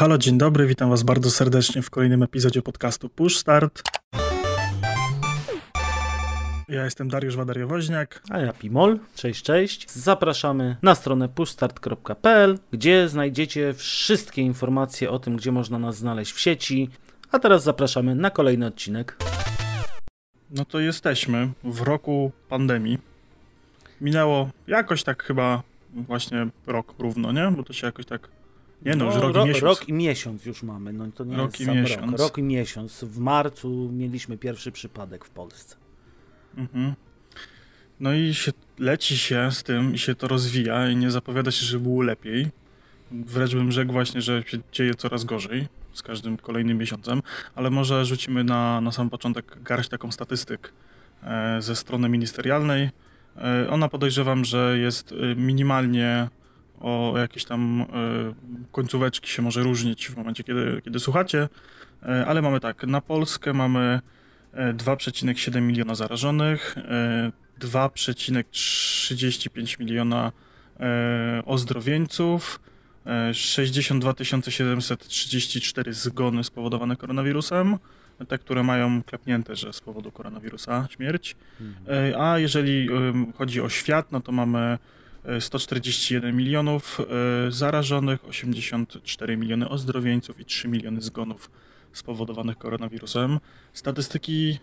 halo, dzień dobry, witam was bardzo serdecznie w kolejnym epizodzie podcastu Push Start. Ja jestem Dariusz Wadariowoźniak. A ja Pimol. Cześć, cześć. Zapraszamy na stronę pushstart.pl, gdzie znajdziecie wszystkie informacje o tym, gdzie można nas znaleźć w sieci. A teraz zapraszamy na kolejny odcinek. No to jesteśmy w roku pandemii. Minęło jakoś tak chyba właśnie rok równo, nie? Bo to się jakoś tak nie no, no już rok ro, i miesiąc. Rok i miesiąc już mamy, no to nie rok jest i sam miesiąc. rok. Rok i miesiąc. W marcu mieliśmy pierwszy przypadek w Polsce. Mhm. No i się leci się z tym i się to rozwija i nie zapowiada się, że było lepiej. Wręcz bym rzekł właśnie, że się dzieje coraz gorzej z każdym kolejnym miesiącem, ale może rzucimy na, na sam początek garść taką statystyk e, ze strony ministerialnej. E, ona podejrzewam, że jest e, minimalnie o jakieś tam końcóweczki się może różnić w momencie, kiedy, kiedy słuchacie, ale mamy tak, na Polskę mamy 2,7 miliona zarażonych, 2,35 miliona ozdrowieńców, 62 734 zgony spowodowane koronawirusem, te, które mają klepnięte, że z powodu koronawirusa śmierć. Mhm. A jeżeli chodzi o świat, no to mamy 141 milionów zarażonych, 84 miliony ozdrowieńców i 3 miliony zgonów spowodowanych koronawirusem. Statystyki,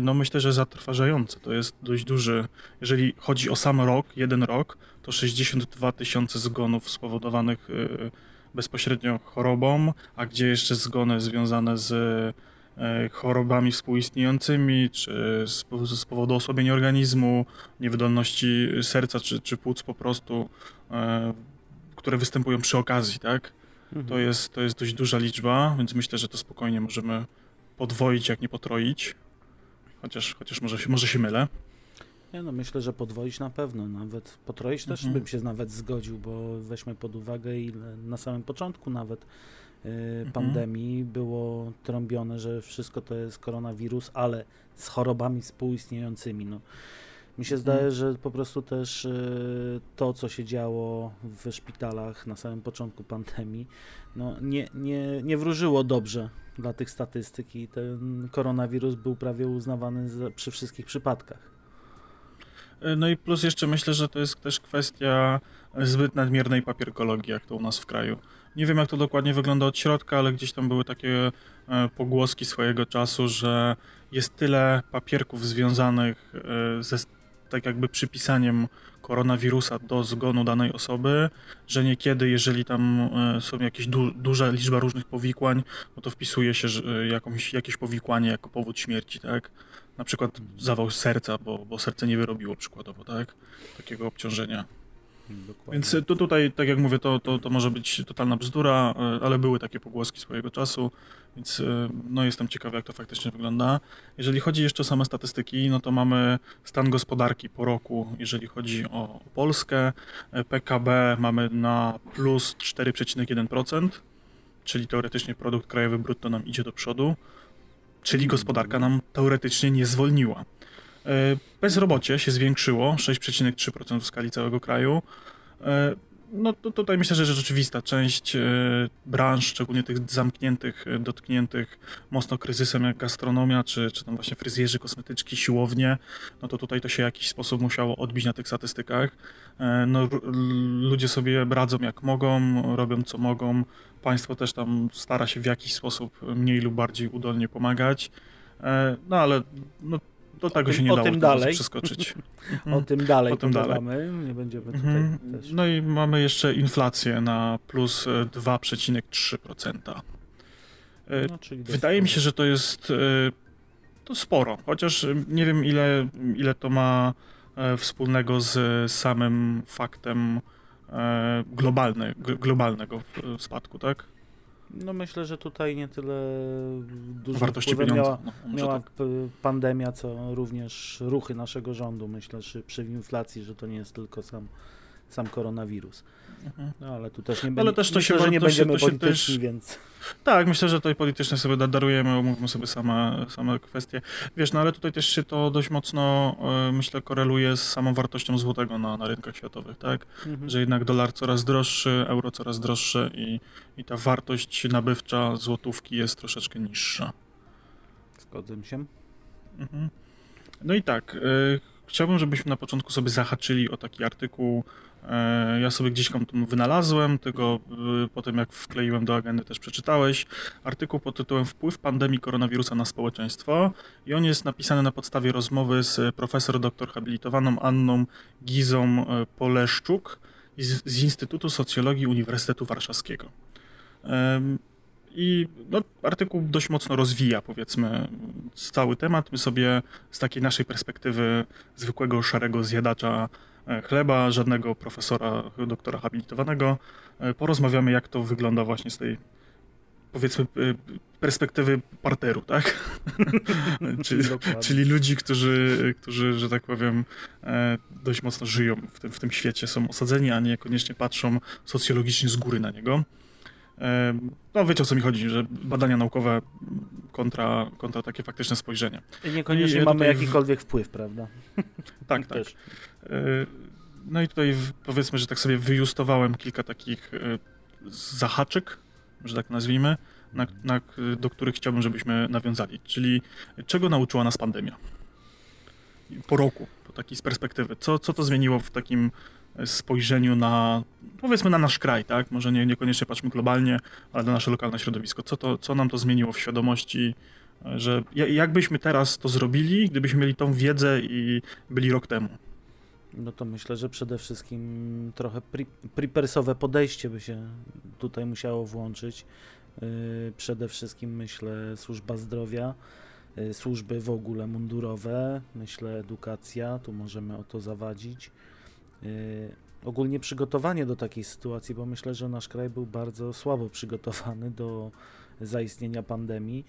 no myślę, że zatrważające. To jest dość duży, jeżeli chodzi o sam rok, jeden rok, to 62 tysiące zgonów spowodowanych bezpośrednio chorobą, a gdzie jeszcze zgony związane z chorobami współistniejącymi, czy z powodu osłabienia organizmu, niewydolności serca czy, czy płuc po prostu, które występują przy okazji, tak? Mhm. To, jest, to jest dość duża liczba, więc myślę, że to spokojnie możemy podwoić, jak nie potroić. Chociaż, chociaż może, może się mylę. Nie no, myślę, że podwoić na pewno, nawet potroić też mhm. bym się nawet zgodził, bo weźmy pod uwagę ile na samym początku nawet y, pandemii było trąbione, że wszystko to jest koronawirus, ale z chorobami współistniejącymi. No. Mi się zdaje, mhm. że po prostu też y, to, co się działo w szpitalach na samym początku pandemii, no nie, nie, nie wróżyło dobrze dla tych statystyk i ten koronawirus był prawie uznawany za, przy wszystkich przypadkach. E, no i plus jeszcze myślę, że to jest też kwestia zbyt nadmiernej papierkologii, jak to u nas w kraju. Nie wiem, jak to dokładnie wygląda od środka, ale gdzieś tam były takie e, pogłoski swojego czasu, że jest tyle papierków związanych e, ze tak jakby przypisaniem koronawirusa do zgonu danej osoby, że niekiedy, jeżeli tam są jakieś du duża liczba różnych powikłań, no to wpisuje się jakąś, jakieś powikłanie jako powód śmierci, tak? na przykład zawał serca, bo, bo serce nie wyrobiło przykładowo, tak? Takiego obciążenia. Dokładnie. Więc tu, tutaj, tak jak mówię, to, to, to może być totalna bzdura, e, ale były takie pogłoski swojego czasu, więc e, no, jestem ciekawy, jak to faktycznie wygląda. Jeżeli chodzi jeszcze o same statystyki, no to mamy stan gospodarki po roku, jeżeli chodzi o Polskę. E, PKB mamy na plus 4,1%, czyli teoretycznie produkt krajowy brutto nam idzie do przodu czyli gospodarka nam teoretycznie nie zwolniła. E, bezrobocie się zwiększyło 6,3% w skali całego kraju. E, no to tutaj myślę, że rzecz oczywista. Część e, branż, szczególnie tych zamkniętych, dotkniętych mocno kryzysem, jak gastronomia, czy, czy tam właśnie fryzjerzy, kosmetyczki, siłownie, no to tutaj to się w jakiś sposób musiało odbić na tych statystykach. No, ludzie sobie radzą jak mogą, robią co mogą. Państwo też tam stara się w jakiś sposób mniej lub bardziej udolnie pomagać. No ale no, do tego się nie dało tym dalej. przeskoczyć. o tym dalej o tym dalej. nie będziemy tutaj mhm. też... No i mamy jeszcze inflację na plus 2,3%. E, e, no, Wydaje mi się, że to jest e, to sporo, chociaż nie wiem ile, ile to ma wspólnego z samym faktem globalny, globalnego spadku, tak? No myślę, że tutaj nie tyle dużo Wartości miała, no, miała tak. pandemia, co również ruchy naszego rządu. Myślę, że przy inflacji, że to nie jest tylko sam, sam koronawirus. No ale tu też nie, ale też to myślę, się, że nie to będziemy się, to polityczni, też... więc... Tak, myślę, że tutaj politycznie sobie darujemy, omówmy sobie same, same kwestie. Wiesz, no ale tutaj też się to dość mocno, e, myślę, koreluje z samą wartością złotego na, na rynkach światowych, tak? Mhm. Że jednak dolar coraz droższy, euro coraz droższe i, i ta wartość nabywcza złotówki jest troszeczkę niższa. Zgodzę się. Mhm. No i tak, y, chciałbym, żebyśmy na początku sobie zahaczyli o taki artykuł. Y, ja sobie gdzieś tam wynalazłem, tego y, potem jak wkleiłem do agendy też przeczytałeś. Artykuł pod tytułem Wpływ pandemii koronawirusa na społeczeństwo i on jest napisany na podstawie rozmowy z profesor doktor habilitowaną Anną Gizą Poleszczuk z, z Instytutu Socjologii Uniwersytetu Warszawskiego. I no, artykuł dość mocno rozwija, powiedzmy, cały temat. My sobie z takiej naszej perspektywy zwykłego szarego zjadacza e, chleba, żadnego profesora, doktora habilitowanego, e, porozmawiamy, jak to wygląda właśnie z tej, powiedzmy, e, perspektywy parteru, tak? czyli, czyli ludzi, którzy, którzy, że tak powiem, dość mocno żyją w tym, w tym świecie, są osadzeni, a niekoniecznie patrzą socjologicznie z góry na niego. No wiecie o co mi chodzi, że badania naukowe kontra, kontra takie faktyczne spojrzenie. I niekoniecznie I mamy jakikolwiek wpływ, prawda? Tak, tak. Też. E, no i tutaj powiedzmy, że tak sobie wyjustowałem kilka takich e, zahaczek, że tak nazwijmy, na, na, do których chciałbym, żebyśmy nawiązali. Czyli czego nauczyła nas pandemia? Po roku, po takiej z perspektywy. Co, co to zmieniło w takim spojrzeniu na, powiedzmy, na nasz kraj, tak? Może nie, niekoniecznie patrzmy globalnie, ale na nasze lokalne środowisko. Co, to, co nam to zmieniło w świadomości, że jakbyśmy teraz to zrobili, gdybyśmy mieli tą wiedzę i byli rok temu? No to myślę, że przede wszystkim trochę prepersowe podejście by się tutaj musiało włączyć. Yy, przede wszystkim myślę służba zdrowia, yy, służby w ogóle mundurowe, myślę edukacja, tu możemy o to zawadzić. Y, ogólnie przygotowanie do takiej sytuacji, bo myślę, że nasz kraj był bardzo słabo przygotowany do zaistnienia pandemii.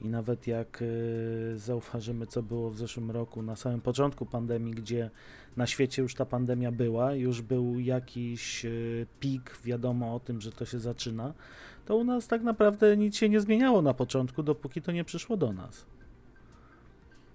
I nawet jak y, zauważymy, co było w zeszłym roku, na samym początku pandemii, gdzie na świecie już ta pandemia była, już był jakiś y, pik, wiadomo o tym, że to się zaczyna, to u nas tak naprawdę nic się nie zmieniało na początku, dopóki to nie przyszło do nas.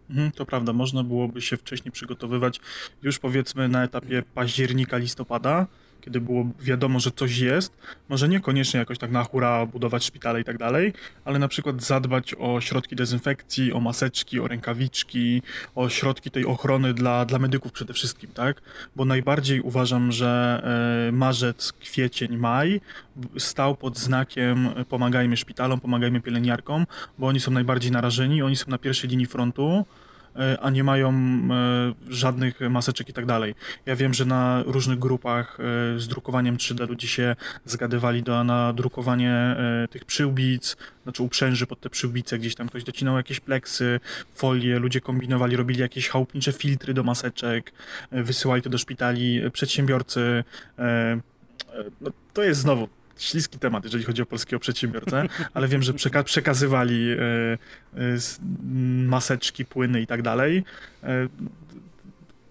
Mhm, to prawda, można byłoby się wcześniej przygotowywać już powiedzmy na etapie października, listopada, kiedy było wiadomo, że coś jest. Może niekoniecznie jakoś tak na hura budować szpitale i tak dalej, ale na przykład zadbać o środki dezynfekcji, o maseczki, o rękawiczki, o środki tej ochrony dla, dla medyków przede wszystkim, tak? Bo najbardziej uważam, że e, marzec, kwiecień, maj stał pod znakiem e, pomagajmy szpitalom, pomagajmy pielęgniarkom, bo oni są najbardziej narażeni, oni są na pierwszej linii frontu a nie mają e, żadnych maseczek i tak dalej. Ja wiem, że na różnych grupach e, z drukowaniem 3D ludzie się zgadywali do, na drukowanie tych przyłbic, znaczy uprzęży pod te przyłbice, gdzieś tam ktoś docinał jakieś pleksy, folie, ludzie kombinowali, robili jakieś chałupnicze filtry do maseczek, wysyłali to do szpitali, przedsiębiorcy. No, to jest znowu śliski temat, jeżeli chodzi o polskiego przedsiębiorcę, ale wiem, że przeka przekazywali e, e, maseczki, płyny i tak dalej.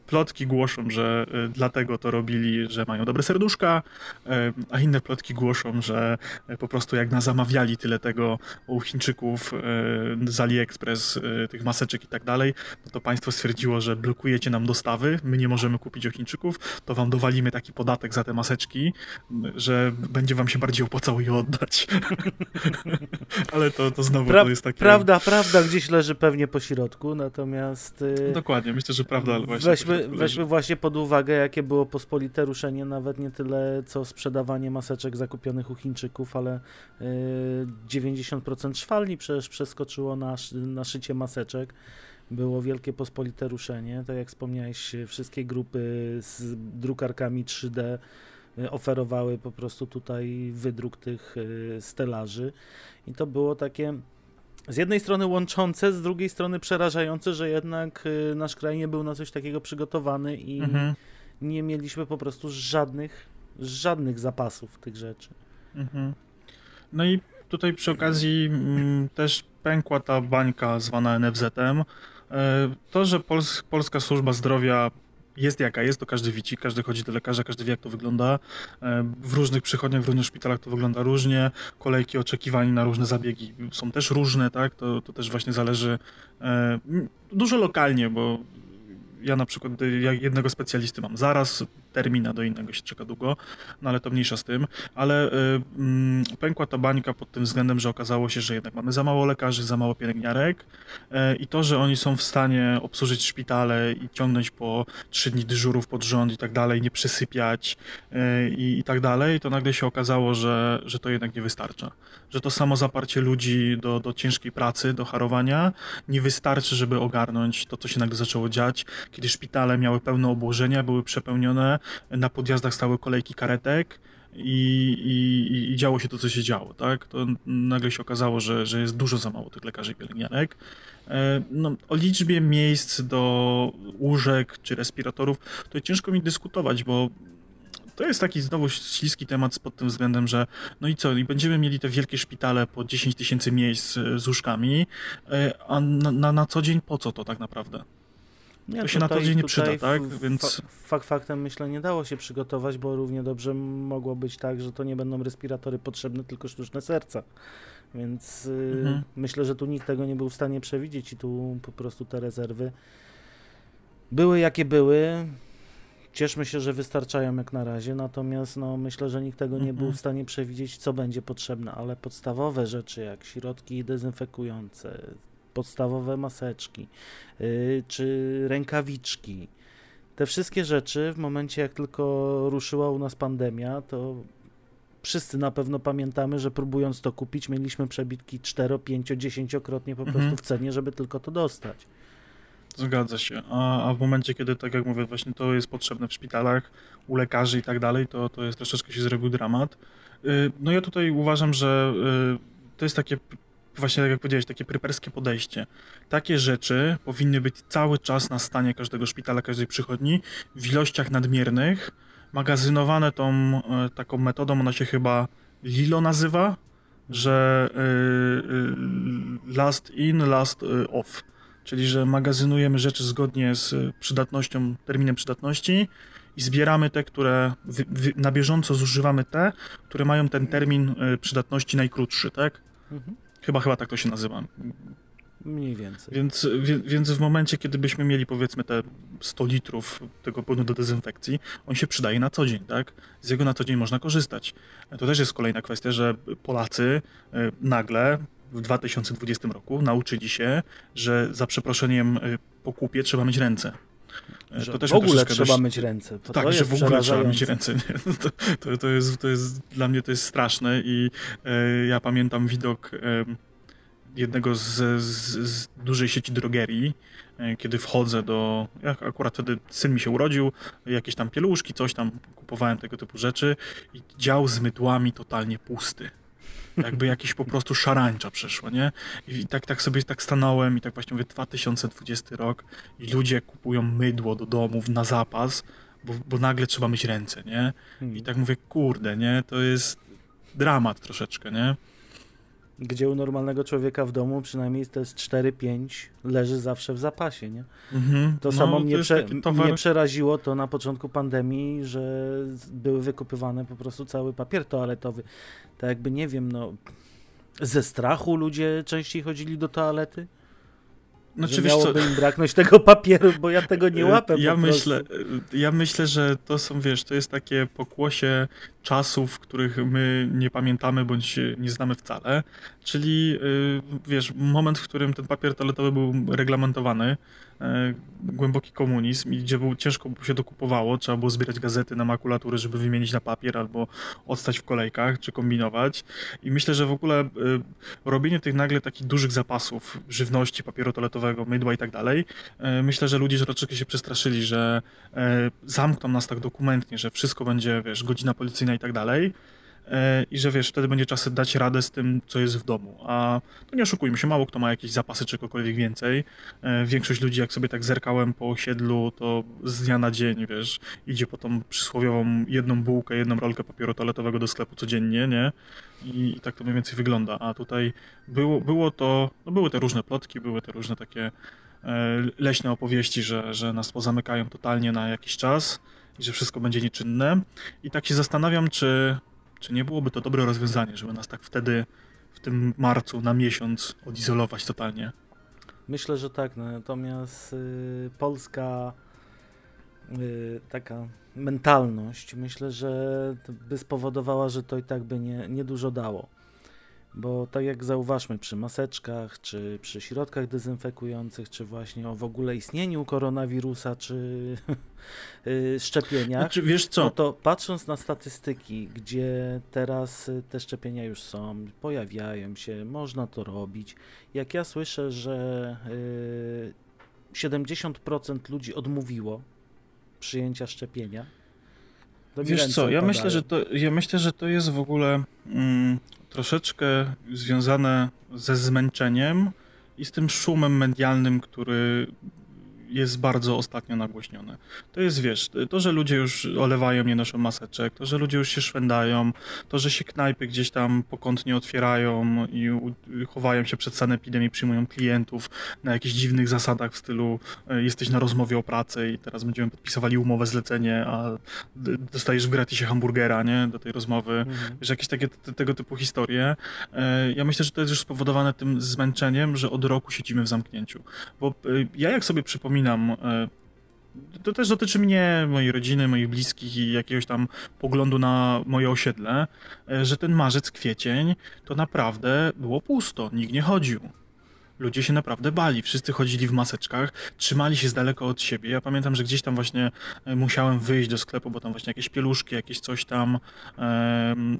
Plotki głoszą, że y, dlatego to robili, że mają dobre serduszka, y, a inne plotki głoszą, że y, po prostu jak na zamawiali tyle tego u Chińczyków z AliExpress, tych maseczek i tak dalej, no to państwo stwierdziło, że blokujecie nam dostawy, my nie możemy kupić o Chińczyków, to wam dowalimy taki podatek za te maseczki, że będzie wam się bardziej opłacało je oddać. Ale to, to znowu pra to jest takie... Prawda, prawda gdzieś leży pewnie po środku, natomiast... Dokładnie, myślę, że prawda właśnie... Weźmy, weźmy właśnie pod uwagę, jakie było pospolite ruszenie, nawet nie tyle co sprzedawanie maseczek zakupionych u Chińczyków, ale yy, 90% szwalni przecież przeskoczyło na, na szycie maseczek. Było wielkie pospolite ruszenie, tak jak wspomniałeś, wszystkie grupy z drukarkami 3D y, oferowały po prostu tutaj wydruk tych y, stelaży i to było takie z jednej strony łączące, z drugiej strony przerażające, że jednak y, nasz kraj nie był na coś takiego przygotowany i mhm. nie mieliśmy po prostu żadnych, żadnych zapasów tych rzeczy. Mhm. No i tutaj przy okazji m, mm, też pękła ta bańka zwana NFZ-em. E, to, że Pols Polska Służba Zdrowia jest jaka jest, to każdy widzi, każdy chodzi do lekarza, każdy wie jak to wygląda. E, w różnych przychodniach, w różnych szpitalach to wygląda różnie, kolejki oczekiwań na różne zabiegi są też różne, tak, to, to też właśnie zależy e, dużo lokalnie, bo ja na przykład jednego specjalisty mam zaraz, termina do innego się czeka długo, no ale to mniejsza z tym, ale y, y, pękła ta bańka pod tym względem, że okazało się, że jednak mamy za mało lekarzy, za mało pielęgniarek y, i to, że oni są w stanie obsłużyć szpitale i ciągnąć po trzy dni dyżurów pod rząd i tak dalej, nie przysypiać e, i, i tak dalej, to nagle się okazało, że, że to jednak nie wystarcza. Że to samo zaparcie ludzi do, do ciężkiej pracy, do harowania nie wystarczy, żeby ogarnąć to, co się nagle zaczęło dziać, kiedy szpitale miały pełne obłożenia, były przepełnione, na podjazdach stały kolejki karetek i, i, i działo się to, co się działo, tak? To nagle się okazało, że, że jest dużo za mało tych lekarzy i pielęgniarek. E, no, o liczbie miejsc do łóżek czy respiratorów to ciężko mi dyskutować, bo to jest taki znowu śliski temat pod tym względem, że no i co, i będziemy mieli te wielkie szpitale po 10 tysięcy miejsc e, z łóżkami, e, a na, na, na co dzień po co to tak naprawdę? Nie, to się tutaj, na to dzień nie przyda, tak? Więc... Fakt faktem myślę nie dało się przygotować, bo równie dobrze mogło być tak, że to nie będą respiratory potrzebne, tylko sztuczne serca. Więc y, mhm. myślę, że tu nikt tego nie był w stanie przewidzieć i tu po prostu te rezerwy były jakie były. Cieszmy się, że wystarczają jak na razie, natomiast no, myślę, że nikt tego nie mhm. był w stanie przewidzieć, co będzie potrzebne, ale podstawowe rzeczy jak środki dezynfekujące, podstawowe maseczki y, czy rękawiczki. Te wszystkie rzeczy w momencie, jak tylko ruszyła u nas pandemia, to wszyscy na pewno pamiętamy, że próbując to kupić, mieliśmy przebitki 4, 5, 10-krotnie po mhm. prostu w cenie, żeby tylko to dostać. Zgadza się. A, a, w momencie, kiedy, tak jak mówię, właśnie to jest potrzebne w szpitalach, u lekarzy i tak dalej, to, to jest troszeczkę się zrobił dramat. Y, no ja tutaj uważam, że y, to jest takie właśnie tak jak powiedziałeś, takie pryperskie podejście. Takie rzeczy powinny być cały czas na stanie każdego szpitala, każdej przychodni w ilościach nadmiernych, magazynowane tą e, taką metodą, ona się chyba Lilo nazywa, że e, e, last in, last off. Czyli, że magazynujemy rzeczy zgodnie z przydatnością, terminem przydatności i zbieramy te, które na bieżąco zużywamy te, które mają ten termin przydatności najkrótszy, tak? Mhm. Chyba, chyba tak to się nazywa. Mniej więcej. Więc, więc w momencie, kiedy byśmy mieli powiedzmy te 100 litrów tego płynu do dezynfekcji, on się przydaje na co dzień, tak? Z jego na co dzień można korzystać. To też jest kolejna kwestia, że Polacy e, nagle w 2020 roku nauczyli się, że za przeproszeniem e, po kupie trzeba mieć ręce. E, że to też w ogóle trzeba dość... mieć ręce. To tak, to że w ogóle trzeba mieć ręce. To, to, to, jest, to jest, dla mnie to jest straszne i e, ja pamiętam widok e, jednego z, z, z, dużej sieci drogerii, e, kiedy wchodzę do, jak akurat wtedy syn mi się urodził, jakieś tam pieluszki, coś tam, kupowałem tego typu rzeczy i dział z mydłami totalnie pusty jakby jakiś po prostu szarańcza przeszła, nie? I tak, tak sobie tak stanąłem i tak właśnie mówię 2020 rok i ludzie kupują mydło do domów na zapas, bo, bo nagle trzeba mieć ręce, nie? I tak mówię, kurde, nie? To jest dramat troszeczkę, nie? Gdzie u normalnego człowieka w domu przynajmniej to jest 4-5 leży zawsze w zapasie, nie? Mm-hmm. To no, samo mnie, prze, towar... mnie przeraziło to na początku pandemii, że były wykupywane po prostu cały papier toaletowy. Tak jakby, nie wiem, no ze strachu ludzie częściej chodzili do toalety? Znaczy, że miałoby im braknąć tego papieru, bo ja tego nie łapę. Ja myślę, ja myślę, że to są, wiesz, to jest takie pokłosie czasów, których my nie pamiętamy bądź nie znamy wcale. Czyli, y, wiesz, moment, w którym ten papier toaletowy był reglamentowany, E, głęboki komunizm gdzie był, ciężko się dokupowało, trzeba było zbierać gazety na makulatury, żeby wymienić na papier albo odstać w kolejkach, czy kombinować. I myślę, że w ogóle y, robienie tych nagle takich dużych zapasów żywności, papieru toaletowego, mydła i tak dalej, y, myślę, że ludzie troszeczkę się przestraszyli, że y, zamkną nas tak dokumentnie, że wszystko będzie, wiesz, godzina policyjna i tak dalej. E, i że wiesz, wtedy będzie czas dać radę z tym, co jest w domu. A to nie oszukujmy się, mało kto ma jakieś zapasy czy cokolwiek więcej. E, większość ludzi, jak sobie tak zerkałem po osiedlu, to z dnia na dzień, wiesz, idzie po tą przysłowiową jedną bułkę, jedną rolkę papieru toaletowego do sklepu codziennie, nie? I, i tak to mniej więcej wygląda. A tutaj było, było to, no były te różne plotki, były te różne takie leśne opowieści, że, że nas pozamykają totalnie na jakiś czas i że wszystko będzie nieczynne. I tak się zastanawiam, czy, czy nie byłoby to dobre rozwiązanie, żeby nas tak wtedy w tym marcu na miesiąc odizolować totalnie. Myślę, że tak, natomiast y, polska y, taka mentalność, myślę, że by spowodowała, że to i tak by nie, nie dużo dało. Bo tak jak zauważmy przy maseczkach, czy przy środkach dezynfekujących, czy właśnie o w ogóle istnieniu koronawirusa, czy y, szczepieniach, znaczy, wiesz co? No to patrząc na statystyki, gdzie teraz te szczepienia już są, pojawiają się, można to robić. Jak ja słyszę, że 70% y, ludzi odmówiło przyjęcia szczepienia, Wiesz co, ja myślę, że to, ja myślę, że to jest w ogóle mm, troszeczkę związane ze zmęczeniem i z tym szumem medialnym, który jest bardzo ostatnio nagłośnione. To jest, wiesz, to, że ludzie już olewają, nie noszą maseczek, to, że ludzie już się szwędają, to, że się knajpy gdzieś tam pokątnie otwierają i chowają się przed sanepidem i przyjmują klientów na jakichś dziwnych zasadach w stylu e, jesteś na rozmowie o pracy i teraz będziemy podpisywali umowę zlecenie, a dostajesz w gratisie hamburgera, nie, do tej rozmowy. Mhm. Wiesz, jakieś takie tego typu historie. E, ja myślę, że to jest już spowodowane tym zmęczeniem, że od roku siedzimy w zamknięciu. Bo e, ja jak sobie przypominam przypominam, e, to też dotyczy mnie, mojej rodziny, moich bliskich i jakiegoś tam poglądu na moje osiedle, e, że ten marzec, kwiecień to naprawdę było pusto, nikt nie chodził ludzie się naprawdę bali. Wszyscy chodzili w maseczkach, trzymali się z daleka od siebie. Ja pamiętam, że gdzieś tam właśnie e, musiałem wyjść do sklepu, bo tam właśnie jakieś pieluszki, jakieś coś tam,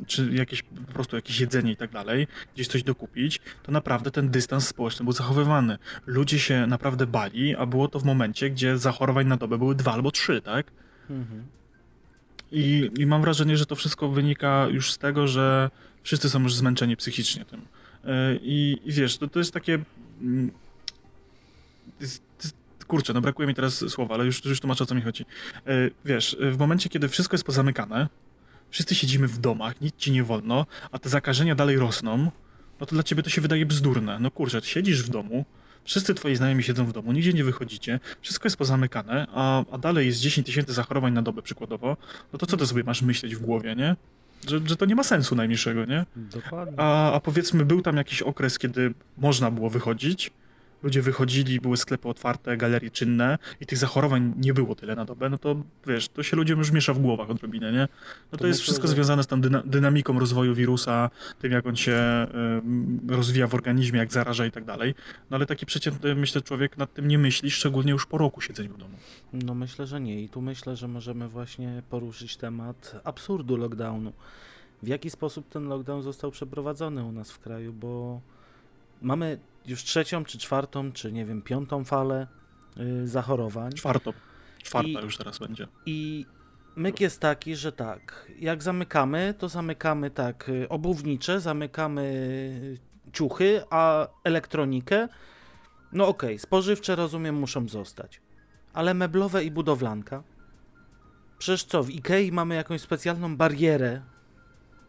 czy jakieś po prostu jakieś jedzenie i tak dalej, gdzieś coś dokupić, to naprawdę ten dystans społeczny był zachowywany. Ludzie się naprawdę bali, a było to w momencie, gdzie zachorowań na dobę były dwa albo trzy, tak? Mhm. I, I mam wrażenie, że to wszystko wynika już z tego, że wszyscy są już zmęczeni psychicznie tym. E, I, i wiesz, to, to jest takie kurczę, no brakuje mi teraz słowa, ale już, już tłumaczę o co mi chodzi. E, wiesz, w momencie, kiedy wszystko jest pozamykane, wszyscy siedzimy w domach, nic ci nie wolno, a te zakażenia dalej rosną, no to dla ciebie to się wydaje bzdurne. No kurczę, siedzisz w domu, wszyscy twoi znajomi siedzą w domu, nigdzie nie wychodzicie, wszystko jest pozamykane, a, a dalej jest 10 tysięcy zachorowań na dobę przykładowo, no to co ty sobie masz myśleć w głowie, nie? Że, że to nie ma sensu najmniejszego, nie? Dokładnie. A, a powiedzmy, był tam jakiś okres, kiedy można było wychodzić, ludzie wychodzili, były sklepy otwarte, galerie czynne i tych zachorowań nie było tyle na dobę, no to wiesz, to się ludziom już miesza w głowach odrobinę, nie? No to, to jest wszystko związane z tą dyna dynamiką rozwoju wirusa, tym jak on się y, rozwija w organizmie, jak zaraża i tak dalej. No ale taki przeciętny, myślę, człowiek nad tym nie myśli, szczególnie już po roku siedzenia w domu. No myślę, że nie i tu myślę, że możemy właśnie poruszyć temat absurdu lockdownu. W jaki sposób ten lockdown został przeprowadzony u nas w kraju, bo mamy już trzecią, czy czwartą, czy nie wiem, piątą falę y, zachorowań. Czwartą. Czwarta I, już teraz będzie. I myk jest taki, że tak, jak zamykamy, to zamykamy tak y, obuwnicze, zamykamy ciuchy, a elektronikę, no okej, okay, spożywcze rozumiem muszą zostać. Ale meblowe i budowlanka? Przecież co, w Ikei mamy jakąś specjalną barierę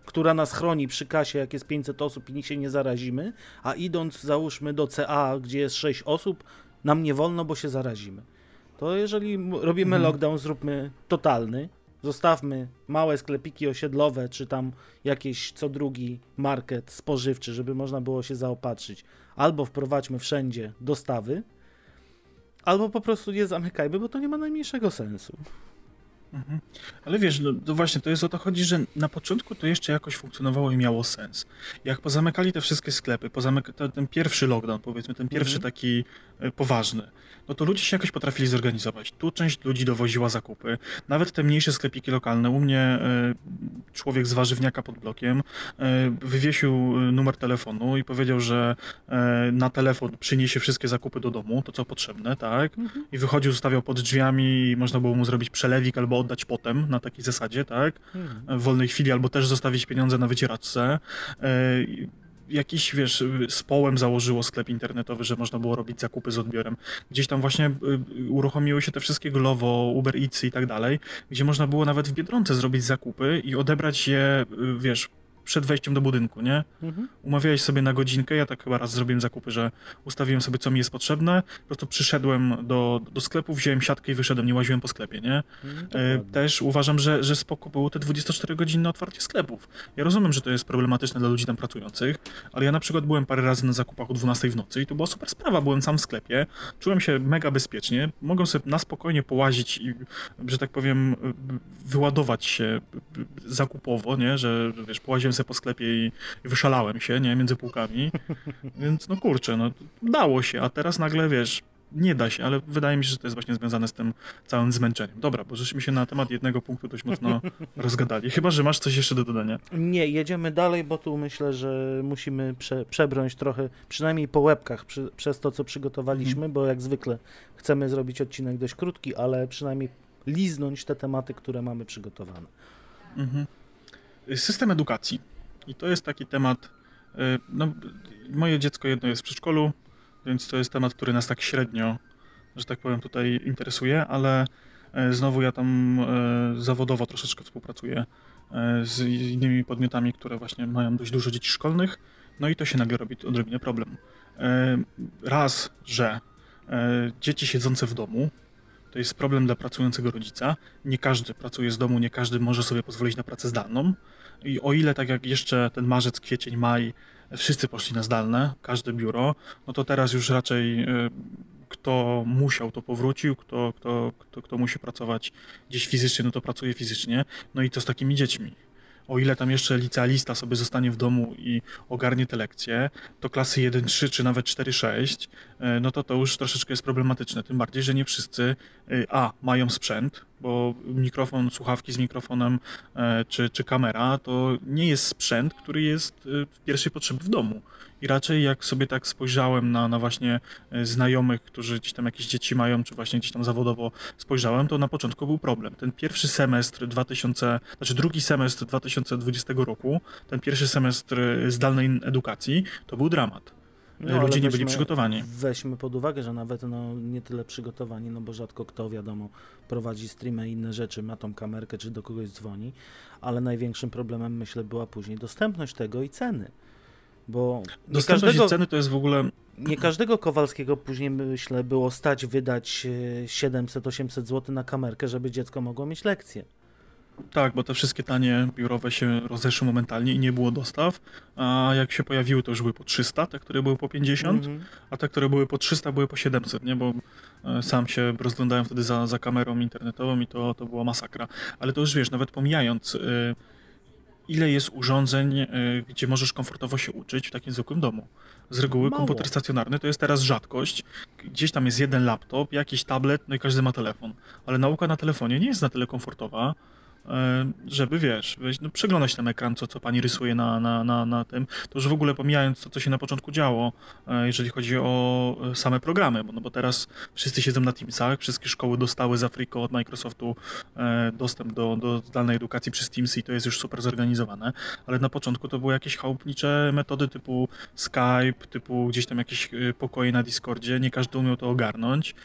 która nas chroni przy kasie, jak jest 500 osób i nikt się nie zarazimy, a idąc, załóżmy, do CA, gdzie jest 6 osób, nam nie wolno, bo się zarazimy. To jeżeli robimy mhm. lockdown, zróbmy totalny, zostawmy małe sklepiki osiedlowe, czy tam jakieś co drugi market spożywczy, żeby można było się zaopatrzyć, albo wprowadźmy wszędzie dostawy, albo po prostu je zamykajmy, bo to nie ma najmniejszego sensu. Mhm. Ale wiesz, no, to właśnie to jest o to chodzi, że na początku to jeszcze jakoś funkcjonowało i miało sens. Jak pozamykali te wszystkie sklepy, pozamyka, ten pierwszy lockdown, powiedzmy, ten pierwszy mhm. taki e, poważny, no to ludzie się jakoś potrafili zorganizować. Tu część ludzi dowoziła zakupy, nawet te mniejsze sklepiki lokalne. U mnie e, człowiek z warzywniaka pod blokiem e, wywiesił numer telefonu i powiedział, że na telefon przyniesie wszystkie zakupy do domu, to co potrzebne, tak? Mhm. I wychodził, zostawiał pod drzwiami i można było mu zrobić przelewik albo oddać potem na takiej zasadzie, tak? Mhm. W wolnej chwili, albo też zostawić pieniądze na wycieraczce. E, jakiś, wiesz, z połem założyło sklep internetowy, że można było robić zakupy z odbiorem. Gdzieś tam właśnie e, uruchomiły się te wszystkie Glovo, Uber Eats i tak dalej, gdzie można było nawet w Biedronce zrobić zakupy i odebrać je, e, wiesz, przed wejściem do budynku, nie? Mhm. Umawiałeś sobie na godzinkę, ja tak chyba raz zrobiłem zakupy, że ustawiłem sobie, co mi jest potrzebne, po prostu przyszedłem do, do sklepu, wziąłem siatkę i wyszedłem, nie łaziłem po sklepie, nie? Mhm, e, też uważam, że, że spoko było te 24-godzinne otwarcie sklepów. Ja rozumiem, że to jest problematyczne dla ludzi tam pracujących, ale ja na przykład byłem parę razy na zakupach o 12 w nocy i to była super sprawa, byłem sam w sklepie, czułem się mega bezpiecznie, mogłem sobie na spokojnie połazić i, że tak powiem, wyładować się zakupowo, nie? Że, wiesz, połaziłem sobie po sklepie i, i wyszalałem się, nie? Między półkami. Więc no kurczę, no dało się, a teraz nagle, wiesz, nie da się, ale wydaje mi się, że to jest właśnie związane z tym całym zmęczeniem. Dobra, bo żeśmy się na temat jednego punktu dość mocno rozgadali. Chyba, że masz coś jeszcze do dodania. Nie, jedziemy dalej, bo tu myślę, że musimy prze, przebrnąć trochę, przynajmniej po łebkach przy, przez to, co przygotowaliśmy, mhm. bo jak zwykle chcemy zrobić odcinek dość krótki, ale przynajmniej liznąć te tematy, które mamy przygotowane. Mhm. System edukacji. I to jest taki temat. Y, no, moje dziecko jedno jest w przedszkolu, więc to jest temat, który nas tak średnio, że tak powiem, tutaj interesuje, ale y, znowu ja tam y, zawodowo troszeczkę współpracuję z innymi podmiotami, które właśnie mają dość dużo dzieci szkolnych, no i to się nagle robi odrobinę problem. Raz, że dzieci siedzące w domu, to jest problem dla pracującego rodzica. Nie każdy pracuje z domu, nie każdy może sobie pozwolić na pracę zdalną. I o ile tak jak jeszcze ten marzec, kwiecień, maj, wszyscy poszli na zdalne, każde biuro, no to teraz już raczej y, kto musiał, to powrócił, kto, kto, kto, kto musi pracować gdzieś fizycznie, no to pracuje fizycznie. No i co z takimi dziećmi? O ile tam jeszcze licealista sobie zostanie w domu i ogarnie te lekcje, to klasy 1-3 czy nawet 4-6, e, no to to już troszeczkę jest problematyczne. Tym bardziej, że nie wszyscy e, A mają sprzęt, bo mikrofon, słuchawki z mikrofonem e, czy, czy kamera to nie jest sprzęt, który jest w pierwszej potrzebie w domu. I raczej jak sobie tak spojrzałem na, na właśnie e, znajomych, którzy gdzieś tam jakieś dzieci mają, czy właśnie gdzieś tam zawodowo spojrzałem, to na początku był problem. Ten pierwszy semestr 2000, znaczy drugi semestr 2020 roku, ten pierwszy semestr e, zdalnej edukacji, to był dramat. No, Ludzie nie byli przygotowani. Weźmy pod uwagę, że nawet no, nie tyle przygotowani, no bo rzadko kto, wiadomo, prowadzi streamy i inne rzeczy, ma tą kamerkę, czy do kogoś dzwoni, ale największym problemem, myślę, była później dostępność tego i ceny. Bo nie każdego, ceny to jest w ogóle... Nie każdego Kowalskiego później, myślę, było stać wydać 700-800 e, zł na kamerkę, żeby dziecko mogło mieć lekcję. Tak, bo te wszystkie tanie biurowe się rozeszły momentalnie i nie było dostaw, a jak się pojawiły, to już były po 300, te, które były po 50, mm -hmm. a te, które były po 300, były po 700, nie? Bo e, sam się rozglądałem wtedy za, za kamerą internetową i to, to była masakra. Ale to już wiesz, nawet pomijając... Yy, ile jest urządzeń, e, gdzie możesz komfortowo się uczyć w takim zwykłym domu. Z reguły Mało. komputer stacjonarny to jest teraz rzadkość. Gdzieś tam jest jeden laptop, jakiś tablet, no i każdy ma telefon. Ale nauka na telefonie nie jest na tyle komfortowa, E, żeby wiesz, no, przeglądać ten ekran, co, co pani rysuje na, na, na, na tym. To już w ogóle pomijając to, co się na początku działo, e, jeżeli chodzi o e, same programy, bo, no bo teraz wszyscy siedzą na Teamsach, wszystkie szkoły dostały z Afriko od Microsoftu dostęp do, do zdalnej edukacji przez Teamsy i to jest już super zorganizowane, ale na początku to były jakieś chałupnicze metody typu Skype, typu gdzieś tam jakieś pokoje na Discordzie, nie każdy umiał to ogarnąć.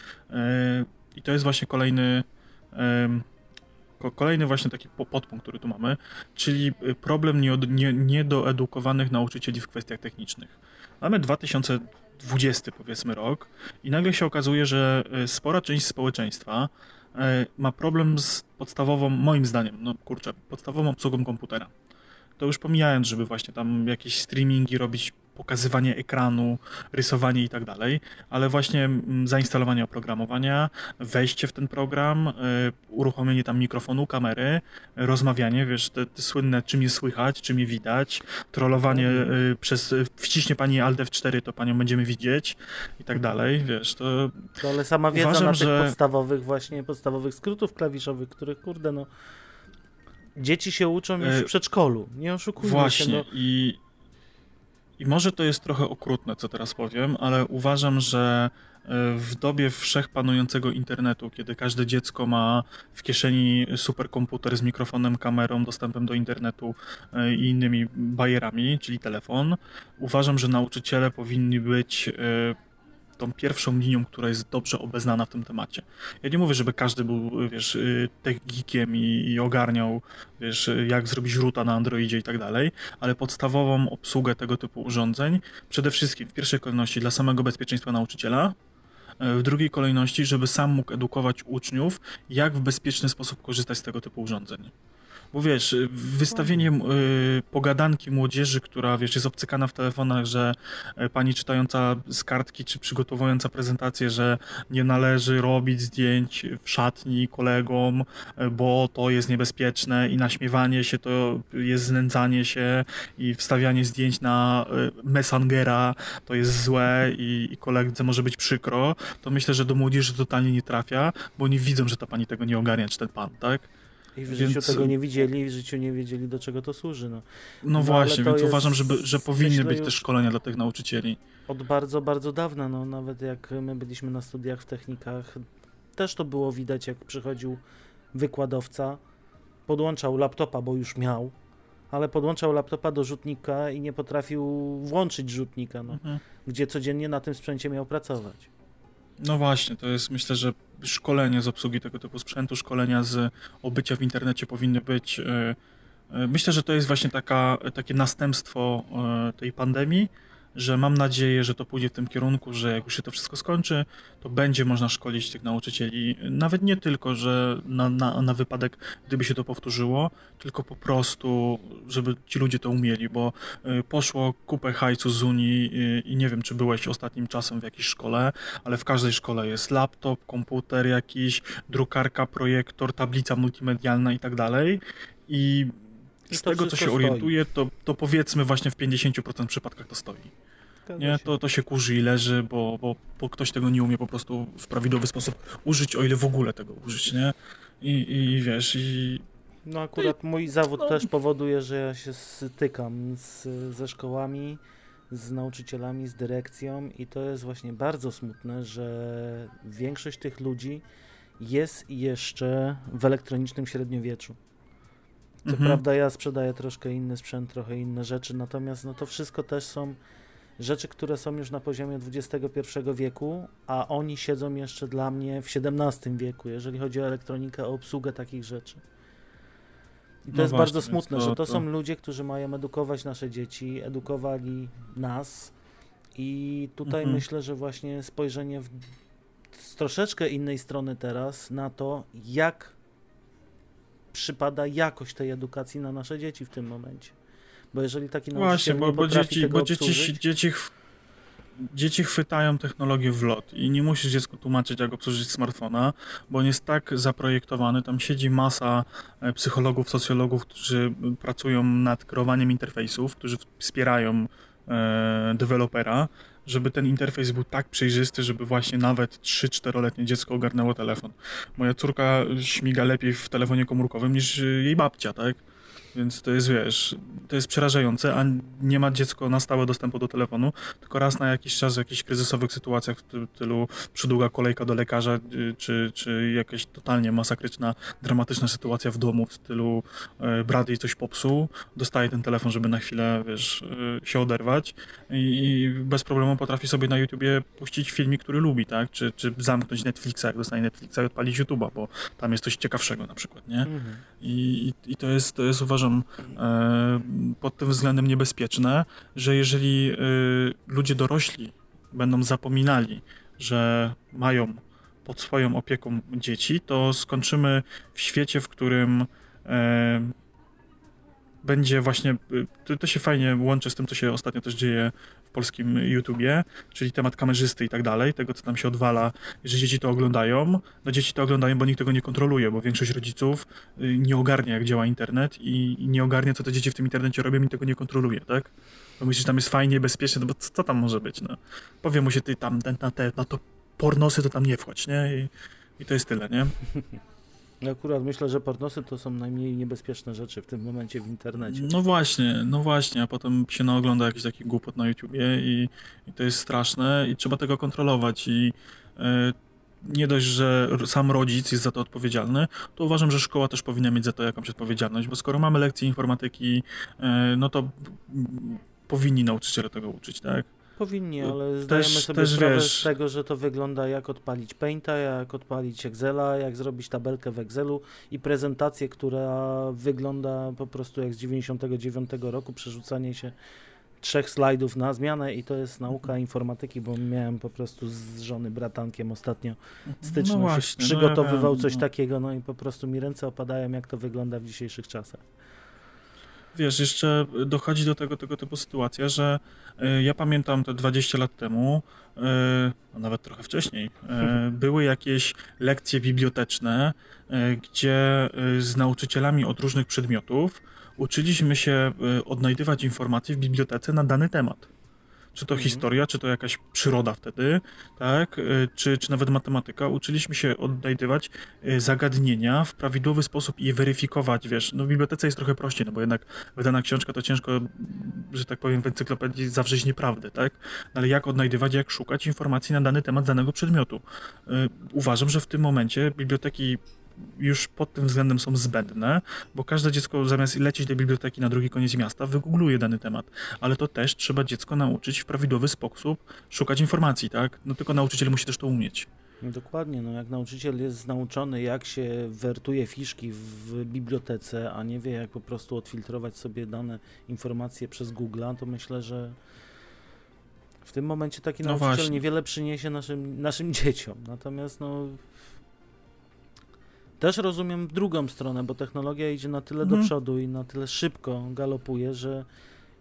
I to jest właśnie kolejny Kolejny właśnie taki podpunkt, który tu mamy, czyli y, problem niedoedukowanych nauczycieli w kwestiach technicznych. Mamy 2020 powiedzmy rok i nagle się okazuje, że y, spora część społeczeństwa y, ma problem z podstawową, moim zdaniem, no kurczę, podstawową obsługą komputera. To już pomijając, żeby właśnie tam jakieś streamingi robić pokazywanie ekranu, rysowanie i tak dalej, ale właśnie mm, zainstalowanie oprogramowania, wejście w ten program, y, uruchomienie tam mikrofonu, kamery, rozmawianie, wiesz, te, te słynne czym je słychać, czym je widać, trollowanie y, przez wciśnie pani Alt F4, to panią będziemy widzieć i tak dalej, wiesz, to... to ale sama wiedza uważam, na tych że... podstawowych właśnie, podstawowych skrótów klawiszowych, których kurde no dzieci się uczą już w e, przedszkolu, nie oszukujmy Właśnie się. No. i i może to jest trochę okrutne, co teraz powiem, ale uważam, że e, w dobie wszechpanującego internetu, kiedy każde dziecko ma w kieszeni superkomputer z mikrofonem, kamerą, dostępem do internetu e, i innymi bajerami, czyli telefon, uważam, że nauczyciele powinni być tą pierwszą linią, która jest dobrze obeznana w tym temacie. Ja nie mówię, żeby każdy był, wiesz, y, tech geekiem i, i ogarniał, wiesz, jak zrobić ruta na Androidzie i tak dalej, ale podstawową obsługę tego typu urządzeń, przede wszystkim w pierwszej kolejności dla samego bezpieczeństwa nauczyciela, w drugiej kolejności, żeby sam mógł edukować uczniów, jak w bezpieczny sposób korzystać z tego typu urządzeń. Bo wiesz, wystawienie y, pogadanki młodzieży, która wiesz, jest obcykana w telefonach, że y, pani czytająca z kartki czy przygotowująca prezentację, że nie należy robić zdjęć w szatni kolegom, y, bo to jest niebezpieczne i naśmiewanie się to jest znęcanie się i wstawianie zdjęć na y, Messengera to jest złe i, i koledze może być przykro, to myślę, że do młodzieży totalnie nie trafia, bo oni widzą, że ta pani tego nie ogarnia, czy ten pan, tak? I w więc... życiu tego nie widzieli i w życiu nie wiedzieli, do czego to służy. No, no, no właśnie, więc uważam, żeby, że powinny być te szkolenia dla tych nauczycieli. Od bardzo, bardzo dawna, no nawet jak my byliśmy na studiach w technikach, też to było widać, jak przychodził wykładowca, podłączał laptopa, bo już miał, ale podłączał laptopa do rzutnika i nie potrafił włączyć rzutnika, no, mhm. gdzie codziennie na tym sprzęcie miał pracować. No właśnie, to jest myślę, że szkolenie z obsługi tego typu sprzętu, szkolenia z obycia w internecie powinny być. E, e, myślę, że to jest właśnie taka, takie następstwo e, tej pandemii, że mam nadzieję, że to pójdzie w tym kierunku, że jak już się to wszystko skończy, to będzie można szkolić tych nauczycieli. Nawet nie tylko, że na, na, na wypadek, gdyby się to powtórzyło, tylko po prostu, żeby ci ludzie to umieli, bo y, poszło kupę hajcu z Unii y, i nie wiem, czy byłeś ostatnim czasem w jakiejś szkole, ale w każdej szkole jest laptop, komputer jakiś, drukarka, projektor, tablica multimedialna i tak dalej. I z tego, co się stoi. orientuję, to, to powiedzmy właśnie w 50% przypadkach to stoi. Nie, to, to się kurzy i leży, bo, bo, bo ktoś tego nie umie po prostu w prawidłowy sposób użyć, o ile w ogóle tego użyć, nie? I, i wiesz, i... No akurat mój zawód no. też powoduje, że ja się stykam z, ze szkołami, z nauczycielami, z dyrekcją i to jest właśnie bardzo smutne, że większość tych ludzi jest jeszcze w elektronicznym średniowieczu. Co mhm. prawda ja sprzedaję troszkę inny sprzęt, trochę inne rzeczy, natomiast no to wszystko też są rzeczy, które są już na poziomie XXI wieku, a oni siedzą jeszcze dla mnie w XVII wieku, jeżeli chodzi o elektronikę, o obsługę takich rzeczy. I to no jest właśnie, bardzo smutne, to, że to, to są ludzie, którzy mają edukować nasze dzieci, edukowali nas i tutaj mhm. myślę, że właśnie spojrzenie w, z troszeczkę innej strony teraz na to, jak przypada jakość tej edukacji na nasze dzieci w tym momencie. Bo jeżeli taki Właśnie, bo, bo dzieci, bo dzieci, dzieci, dzieci chwytają technologię w lot i nie musisz dziecku tłumaczyć, jak obsłużyć smartfona, bo on jest tak zaprojektowany, tam siedzi masa e, psychologów, socjologów, którzy pracują nad kreowaniem interfejsów, którzy wspierają e, dewelopera, żeby ten interfejs był tak przejrzysty, żeby właśnie nawet 3-4-letnie dziecko ogarnęło telefon. Moja córka śmiga lepiej w telefonie komórkowym niż jej babcia, tak? Więc to jest, wiesz, to jest przerażające, a nie ma dziecko na stałe dostępu do telefonu, tylko raz na jakiś czas w jakichś kryzysowych sytuacjach, w tylu przydługa kolejka do lekarza, y, czy, czy jakaś totalnie masakryczna, dramatyczna sytuacja w domu, w stylu e, brat jej coś popsuł, dostaje ten telefon, żeby na chwilę, wiesz, e, się oderwać i, i bez problemu potrafi sobie na YouTubie puścić filmik, który lubi, tak? Czy, czy zamknąć Netflixa, jak dostanie Netflixa i odpalić YouTube'a, bo tam jest coś ciekawszego na przykład, nie? Mhm. I, i to jest, to jest uważam uważam e, pod tym względem niebezpieczne, że jeżeli e, ludzie dorośli będą zapominali, że mają pod swoją opieką dzieci, to skończymy w świecie, w którym e, będzie właśnie, to, to, się fajnie łączy z tym, co się ostatnio też dzieje polskim YouTubie, czyli temat kamerzysty i tak dalej, tego co tam się odwala, że dzieci to oglądają. No dzieci to oglądają, bo nikt tego nie kontroluje, bo większość rodziców y, nie ogarnia jak działa internet i nie ogarnia co te dzieci w tym internecie robią i tego nie kontroluje, tak? Bo myślisz, że tam jest fajnie, bezpiecznie, no bo co, co tam może być, no? Powie mu się, ty tam na, te, na to pornosy to tam nie wchodź, nie? I, i to jest tyle, nie? Akurat myślę, że pornosy to są najmniej niebezpieczne rzeczy w tym momencie w internecie. No właśnie, no właśnie, a potem się naogląda jakiś taki głupot na YouTubie i, i to jest straszne i trzeba tego kontrolować i e, nie dość, że sam rodzic jest za to odpowiedzialny, to uważam, że szkoła też powinna mieć za to jakąś odpowiedzialność, bo skoro mamy lekcje informatyki, e, no to powinni nauczyciele tego uczyć, tak? Powinni, ale zdajemy też, sobie też sprawę wiesz... z tego, że to wygląda jak odpalić Painta, jak odpalić Excela, jak zrobić tabelkę w Excelu i prezentację, która wygląda po prostu jak z 99 roku, przerzucanie się trzech slajdów na zmianę i to jest nauka mhm. informatyki, bo miałem po prostu z żony bratankiem ostatnio mhm. styczność, no właśnie, no przygotowywał no coś takiego, no i po prostu mi ręce opadają, jak to wygląda w dzisiejszych czasach. Wiesz, jeszcze dochodzi do tego tego typu sytuacja, że y, ja pamiętam te 20 lat temu, a nawet trochę wcześniej, y, były jakieś lekcje biblioteczne, gdzie z nauczycielami od różnych przedmiotów uczyliśmy się odnajdywać informacje w bibliotece na dany temat. Czy to mhm. historia, czy to jakaś przyroda wtedy, tak? Y, czy, czy nawet matematyka. Uczyliśmy się odnajdywać y, zagadnienia w prawidłowy sposób i je weryfikować, wiesz. No w bibliotece jest trochę prościej, no bo jednak wydana książka to ciężko, że tak powiem, w encyklopedii zawrzeć nieprawdę, tak? No ale jak odnajdywać, jak szukać informacji na dany temat danego przedmiotu. Uważam, że w tym momencie biblioteki już pod tym względem są zbędne, bo każde dziecko zamiast lecieć do biblioteki na drugi koniec miasta, wygoogluje dany temat. Ale to też trzeba dziecko nauczyć w prawidłowy sposób szukać informacji, tak? No tylko nauczyciel musi też to umieć. Dokładnie, no jak nauczyciel jest nauczony, jak się wertuje fiszki w bibliotece, a nie wie, jak po prostu odfiltrować sobie dane informacje przez Google'a, to myślę, że w tym momencie taki no nauczyciel właśnie. niewiele przyniesie naszym, naszym dzieciom. Natomiast no, też rozumiem drugą stronę, bo technologia idzie na tyle mhm. do przodu i na tyle szybko galopuje, że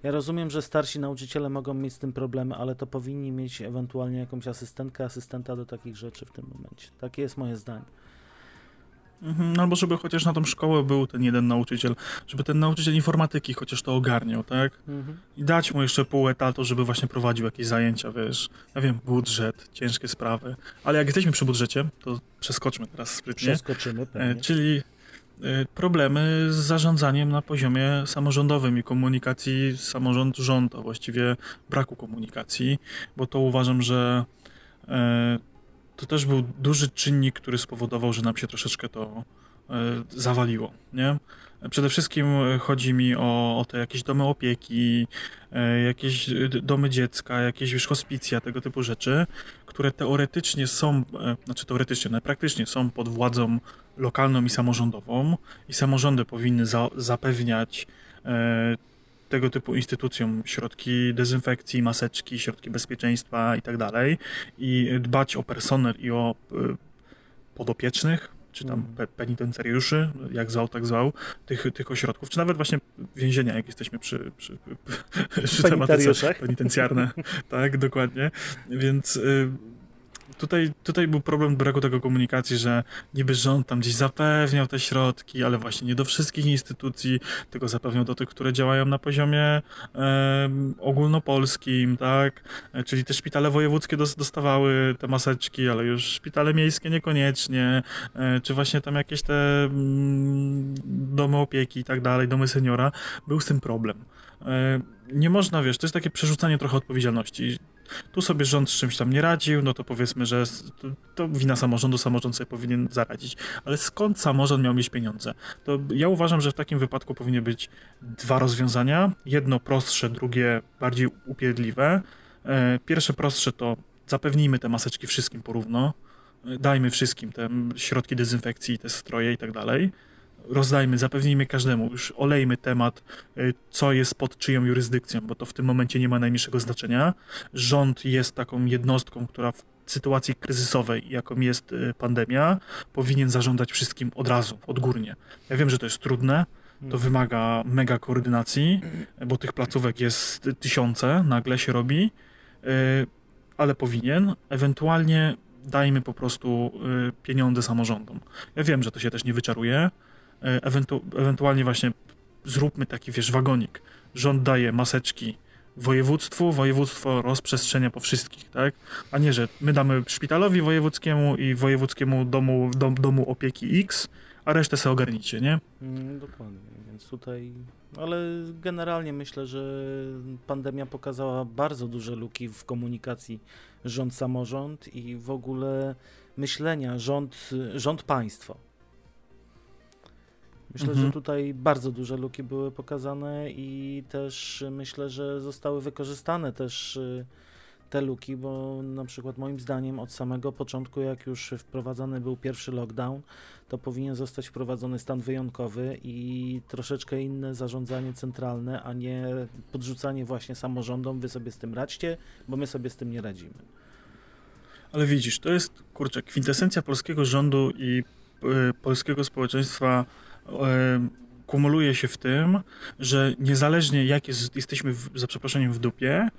ja rozumiem, że starsi nauczyciele mogą mieć z tym problemy, ale to powinni mieć ewentualnie jakąś asystentkę, asystenta do takich rzeczy w tym momencie. Takie jest moje zdanie. Mhm, albo żeby chociaż na tą szkołę był ten jeden nauczyciel, żeby ten nauczyciel informatyki chociaż to ogarniał, tak? Mhm. I dać mu jeszcze pół etatu, żeby właśnie prowadził jakieś zajęcia, wiesz, ja wiem, budżet, ciężkie sprawy, ale jak jesteśmy przy budżecie, to przeskoczmy teraz sprytnie. Przeskoczymy, e, pewnie. Czyli e, problemy z zarządzaniem na poziomie samorządowym i komunikacji samorząd-rząd, a właściwie braku komunikacji, bo to uważam, że e, to też był duży czynnik, który spowodował, że nam się troszeczkę to e, zawaliło, nie? Przede wszystkim chodzi mi o, o te jakieś domy opieki, e, jakieś domy dziecka, jakieś już hospicja, tego typu rzeczy, które teoretycznie są, e, znaczy teoretycznie, ale praktycznie są pod władzą lokalną i samorządową i samorządy powinny za, zapewniać tego typu instytucjom środki dezynfekcji, maseczki, środki bezpieczeństwa i tak dalej i dbać o personel i o y, podopiecznych, czy tam mhm. penitencjariuszy, jak zwał, tak zwał, tych, tych ośrodków, czy nawet właśnie więzienia, jak jesteśmy przy, przy, przy tematyce penitencjarne. tak, dokładnie. Więc y, tutaj, tutaj był problem braku tego komunikacji, że niby rząd tam gdzieś zapewniał te środki, ale właśnie nie do wszystkich instytucji, tylko zapewniał do tych, które działają na poziomie e, ogólnopolskim, tak? E, czyli te szpitale wojewódzkie dostawały te maseczki, ale już szpitale miejskie niekoniecznie, e, czy właśnie tam jakieś te mm, domy opieki i tak dalej, domy seniora, był z tym problem. E, nie można, wiesz, to jest takie przerzucanie trochę odpowiedzialności tu sobie rząd z czymś tam nie radził, no to powiedzmy, że to wina samorządu, samorząd sobie powinien zaradzić. Ale skąd samorząd miał mieć pieniądze? To ja uważam, że w takim wypadku powinny być dwa rozwiązania. Jedno prostsze, drugie bardziej upierdliwe. E, pierwsze prostsze to zapewnijmy te maseczki wszystkim porówno, e, dajmy wszystkim te środki dezynfekcji, te stroje i tak dalej rozdajmy, zapewnijmy każdemu, już olejmy temat, y, co jest pod czyją jurysdykcją, bo to w tym momencie nie ma najmniejszego znaczenia. Rząd jest taką jednostką, która w sytuacji kryzysowej, jaką jest y, pandemia, powinien zarządzać wszystkim od razu, odgórnie. Ja wiem, że to jest trudne, to wymaga mega koordynacji, bo tych placówek jest tysiące, nagle się robi, y, ale powinien. Ewentualnie dajmy po prostu pieniądze samorządom. Ja wiem, że to się też nie wyczaruje, ewentu ewentualnie właśnie zróbmy taki, wiesz, wagonik. Rząd daje maseczki województwu, województwo rozprzestrzenia po wszystkich, tak? A nie, że my damy szpitalowi wojewódzkiemu i wojewódzkiemu domu, dom, domu opieki X, a resztę sobie ogarnicie, nie? Mm, dokładnie, więc tutaj... Ale generalnie myślę, że pandemia pokazała bardzo duże luki w komunikacji rząd-samorząd i w ogóle myślenia rząd-państwo. Myślę, mhm. że tutaj bardzo duże luki były pokazane i też myślę, że zostały wykorzystane też y, te luki, bo na przykład moim zdaniem od samego początku, jak już wprowadzany był pierwszy lockdown, to powinien zostać wprowadzony stan wyjątkowy i troszeczkę inne zarządzanie centralne, a nie podrzucanie właśnie samorządom, wy sobie z tym radźcie, bo my sobie z tym nie radzimy. Ale widzisz, to jest, kurczę, kwintesencja polskiego rządu i y, polskiego społeczeństwa kumuluje się w tym, że niezależnie jak jest, jesteśmy, w, za przeproszeniem, w dupie,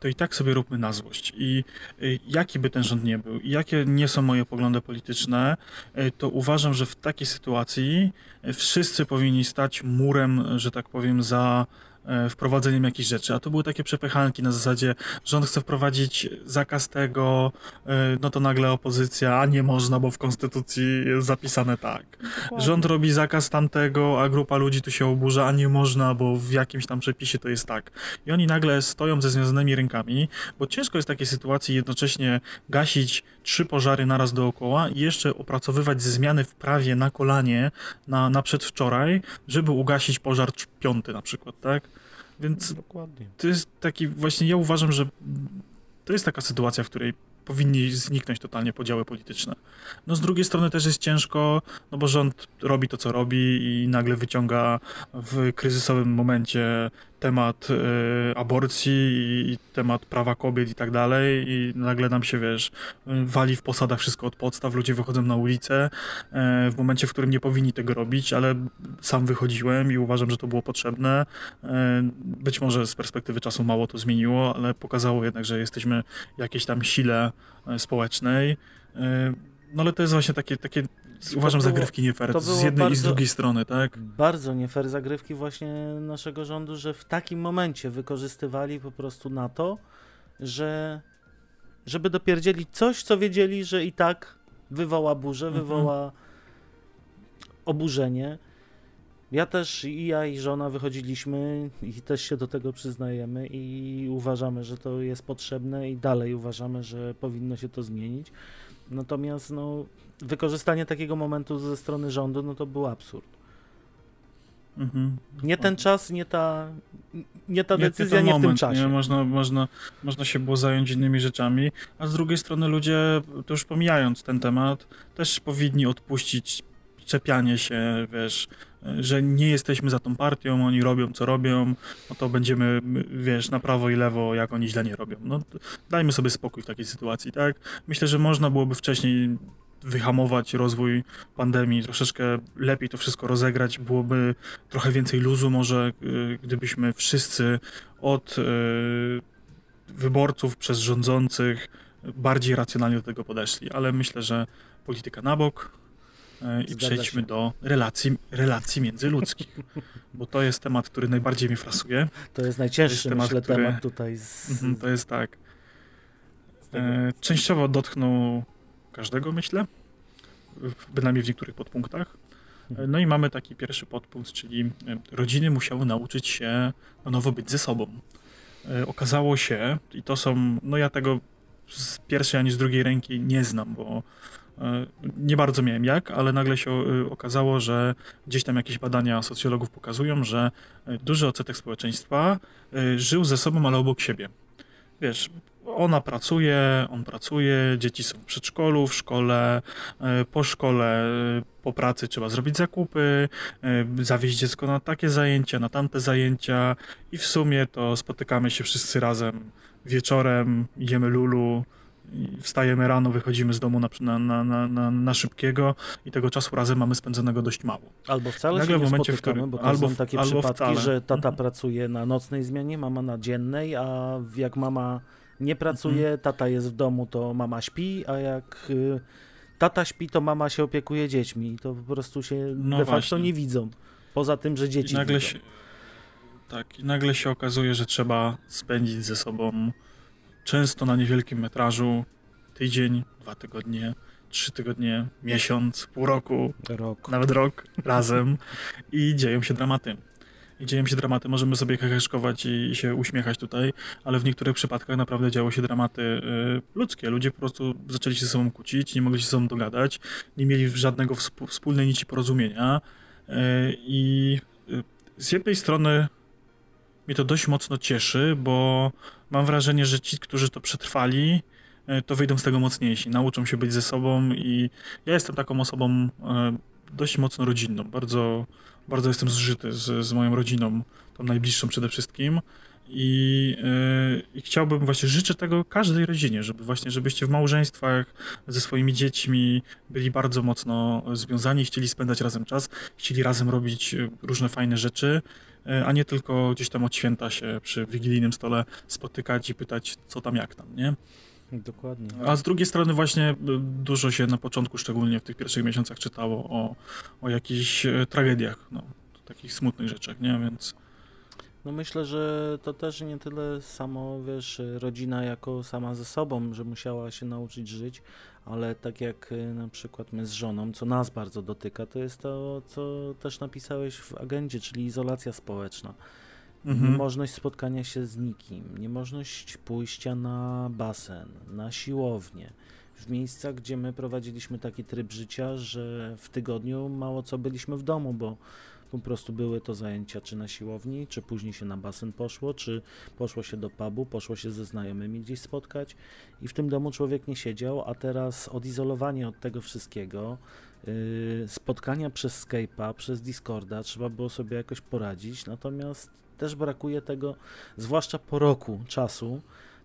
to i tak sobie róbmy na złość. I y, jaki by ten rząd nie był, i jakie nie są moje poglądy polityczne, y, to uważam, że w takiej sytuacji wszyscy powinni stać murem, że tak powiem, za E, wprowadzeniem jakichś rzeczy, a to były takie przepychanki na zasadzie, rząd chce wprowadzić zakaz tego, e, no to nagle opozycja, a nie można, bo w konstytucji jest zapisane tak. Rząd robi zakaz tamtego, a grupa ludzi tu się oburza, a nie można, bo w jakimś tam przepisie to jest tak. I oni nagle stoją ze związanymi rękami, bo ciężko jest w takiej sytuacji jednocześnie gasić trzy pożary naraz dookoła i jeszcze opracowywać zmiany w prawie na kolanie na, na przedwczoraj, żeby ugasić pożar piąty na przykład, tak? Więc Dokładnie. to jest taki, właśnie ja uważam, że to jest taka sytuacja, w której powinni zniknąć totalnie podziały polityczne. No z drugiej strony też jest ciężko, no bo rząd robi to, co robi i nagle wyciąga w kryzysowym momencie temat y, aborcji i temat prawa kobiet i tak dalej i nagle nam się, wiesz, wali w posadach wszystko od podstaw, ludzie wychodzą na ulicę y, w momencie, w którym nie powinni tego robić, ale sam wychodziłem i uważam, że to było potrzebne. Y, być może z perspektywy czasu mało to zmieniło, ale pokazało jednak, że jesteśmy jakiejś tam sile społecznej. No ale to jest właśnie takie, takie uważam było, zagrywki nie fair z jednej bardzo, i z drugiej strony, tak? Bardzo nie fair zagrywki właśnie naszego rządu, że w takim momencie wykorzystywali po prostu na to, że żeby dopierdzielić coś, co wiedzieli, że i tak wywoła burzę, mhm. wywoła oburzenie. Ja też, i ja i żona wychodziliśmy i też się do tego przyznajemy i uważamy, że to jest potrzebne i dalej uważamy, że powinno się to zmienić. Natomiast no, wykorzystanie takiego momentu ze strony rządu, no to był absurd. Mhm. Nie ten czas, nie ta, nie ta decyzja, nie, nie, w moment, tym czasie. Nie? Można, można, można się było zająć innymi rzeczami, a z drugiej strony ludzie, to już pomijając ten temat, też powinni odpuścić czepianie się, wiesz, że nie jesteśmy za tą partią, oni robią co robią, no to będziemy, wiesz, na prawo i lewo, jak oni źle nie robią. No dajmy sobie spokój w takiej sytuacji, tak? Myślę, że można byłoby wcześniej wyhamować rozwój pandemii, troszeczkę lepiej to wszystko rozegrać, byłoby trochę więcej luzu może, y, gdybyśmy wszyscy od y, wyborców przez rządzących bardziej racjonalnie do tego podeszli, ale myślę, że polityka na bok, y, i przejdźmy do relacji, relacji międzyludzkich, bo to jest temat, który najbardziej mi frasuje. To jest najcięższy, to jest temat, myślę, który, temat tutaj. Z... Mhm, to jest tak. E, częściowo dotknął każdego, myślę, bynajmniej w niektórych podpunktach. No i mamy taki pierwszy podpunkt, czyli e, rodziny musiały nauczyć się na nowo być ze sobą. E, okazało się, i to są, no ja tego z pierwszej ani z drugiej ręki nie znam, bo e, nie bardzo miałem jak, ale nagle się okazało, że gdzieś tam jakieś badania socjologów pokazują, że duży odsetek społeczeństwa żył ze sobą, ale obok siebie. Wiesz, ona pracuje, on pracuje, dzieci są w przedszkolu, w szkole, e, po szkole, e, po pracy trzeba zrobić zakupy, e, zawieźć dziecko na takie zajęcia, na tamte zajęcia i w sumie to spotykamy się wszyscy razem wieczorem, jemy lulu, wstajemy rano, wychodzimy z domu na, na, na, na, szybkiego i tego czasu razem mamy spędzonego dość mało. Albo wcale Nagle się nie w momencie, spotykamy, w którym, bo albo, są takie albo przypadki, wcale. że tata mhm. pracuje na nocnej zmianie, mama na dziennej, a jak mama nie pracuje, mhm. tata jest w domu, to mama śpi, a jak y, tata śpi, to mama się opiekuje dziećmi i to po prostu się no de facto nie widzą. Poza tym, że dzieci I nagle widzą. Się, tak, i nagle się okazuje, że trzeba spędzić ze sobą często na niewielkim metrażu tydzień, dwa tygodnie, trzy tygodnie, miesiąc, pół roku, rok. nawet rok razem i dzieją się dramaty i dzieją się dramaty. Możemy sobie heheszkować i się uśmiechać tutaj, ale w niektórych przypadkach naprawdę działy się dramaty y, ludzkie. Ludzie po prostu zaczęli się ze sobą kłócić, nie mogli się ze sobą dogadać, nie mieli żadnego wspólnej nici porozumienia y, i y, z jednej strony mnie to dość mocno cieszy, bo mam wrażenie, że ci, którzy to przetrwali, to wyjdą z tego mocniejsi, nauczą się być ze sobą i ja jestem taką osobą dość mocno rodzinną, bardzo, bardzo jestem zżyty z, z moją rodziną, tą najbliższą przede wszystkim i, yy, I, chciałbym właśnie, życzę tego każdej rodzinie, żeby właśnie, żebyście w małżeństwach ze swoimi dziećmi byli bardzo mocno związani, chcieli spędzać razem czas, chcieli razem robić y, różne fajne rzeczy, yy, a nie tylko gdzieś tam od święta się przy wigilijnym stole spotykać i pytać, co tam, jak tam, nie? Dokładnie. A z drugiej strony właśnie y, dużo się na początku, szczególnie w tych pierwszych miesiącach czytało o, o jakichś y, tragediach, no, takich smutnych rzeczach, nie? Więc no myślę, że to też nie tyle samo, wiesz, rodzina jako sama ze sobą, że musiała się nauczyć żyć, ale tak jak y, na przykład my z żoną, co nas bardzo dotyka, to jest to, co też napisałeś w agendzie, czyli izolacja społeczna. Mhm. Niemożność spotkania się z nikim, niemożność pójścia na basen, na siłownię, w miejscach, gdzie my prowadziliśmy taki tryb życia, że w tygodniu mało co byliśmy w domu, bo po prostu były to zajęcia czy na siłowni, czy później się na basen poszło, czy poszło się do pubu, poszło się ze znajomymi gdzieś spotkać i w tym domu człowiek nie siedział, a teraz odizolowanie od tego wszystkiego, spotkania przez Skype'a, przez Discorda, trzeba było sobie jakoś poradzić, natomiast też brakuje tego, zwłaszcza po roku czasu,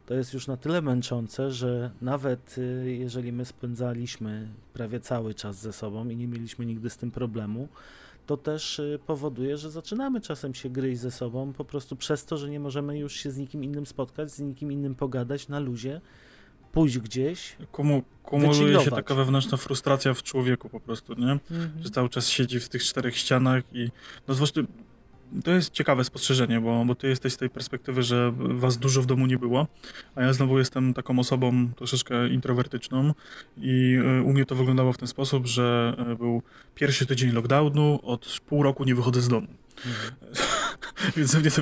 to jest już na tyle męczące, że nawet y, jeżeli my spędzaliśmy prawie cały czas ze sobą i nie mieliśmy nigdy z tym problemu, to też y, powoduje, że zaczynamy czasem się gryźć ze sobą po prostu przez to, że nie możemy już się z nikim innym spotkać, z nikim innym pogadać na luzie, pójść gdzieś. Kumu, kumuluje się taka wewnętrzna frustracja w człowieku po prostu, nie? Mhm. Że cały czas siedzi w tych czterech ścianach i no zwłaszcza to jest ciekawe spostrzeżenie, bo, bo ty jesteś z tej perspektywy, że was dużo w domu nie było, a ja znowu jestem taką osobą troszeczkę introwertyczną i e, u mnie to wyglądało w ten sposób, że e, był pierwszy tydzień lockdownu, od pół roku nie wychodzę z domu. Mhm. Więc mnie to,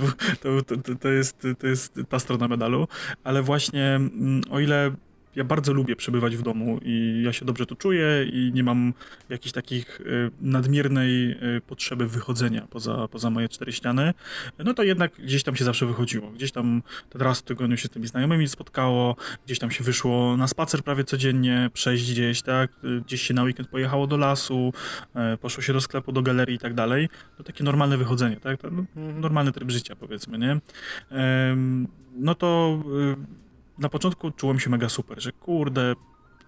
to, to, to, jest, to jest ta strona medalu, ale właśnie mm, o ile ja bardzo lubię przebywać w domu i ja się dobrze tu czuję i nie mam jakiejś takich y, nadmiernej y, potrzeby wychodzenia poza, poza moje cztery ściany, no to jednak gdzieś tam się zawsze wychodziło. Gdzieś tam raz w tygodniu się z tymi znajomymi spotkało, gdzieś tam się wyszło na spacer prawie codziennie, przejść gdzieś, tak, gdzieś się na weekend pojechało do lasu, poszło się do sklepu, do galerii i tak dalej. To takie normalne wychodzenie, tak, mhm. normalny tryb życia powiedzmy, nie? No to y, na początku czułem się mega super, że kurde,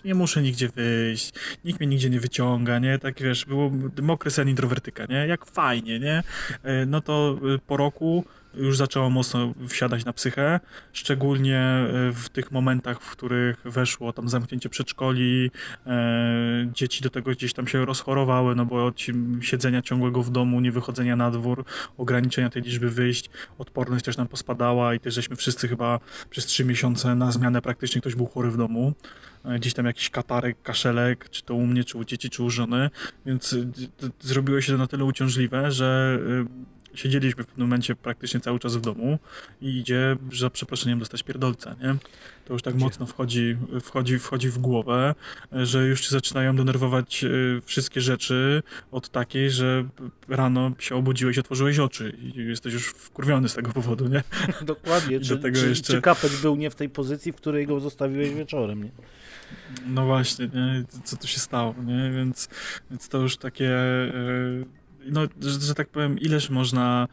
nie muszę nigdzie wyjść, nikt mnie nigdzie nie wyciąga, nie? Tak wiesz, było mokry sen introwertyka, nie? Jak fajnie, nie? E, no to y, po roku już zaczęło mocno wsiadać na psychę, szczególnie e, w tych momentach, w których weszło tam zamknięcie przedszkoli, e, dzieci do tego gdzieś tam się rozchorowały, no bo od siedzenia ciągłego w domu, nie wychodzenia na dwór, ograniczenia tej liczby wyjść, odporność też nam pospadała i też żeśmy wszyscy chyba przez trzy miesiące na zmianę praktycznie ktoś był chory w domu. E, gdzieś tam jakiś katarek, kaszelek, czy to u mnie, czy u dzieci, czy u żony, więc zrobiło się to na tyle uciążliwe, że siedzieliśmy w pewnym momencie praktycznie cały czas w domu i idzie, za przeproszeniem, dostać pierdolca, nie? To już tak Gdzie? mocno wchodzi, wchodzi, wchodzi w głowę, że już się zaczynają denerwować e, wszystkie rzeczy od takiej, że rano się obudziłeś, otworzyłeś oczy i jesteś już wkurwiony z tego powodu, nie? Dokładnie. Czy, tego czy, jeszcze... czy kapek był nie w tej pozycji, w której go zostawiłeś wieczorem, nie? No właśnie, nie? co tu się stało, nie? Więc, więc to już takie... Yy no, że, że, tak powiem, ileż można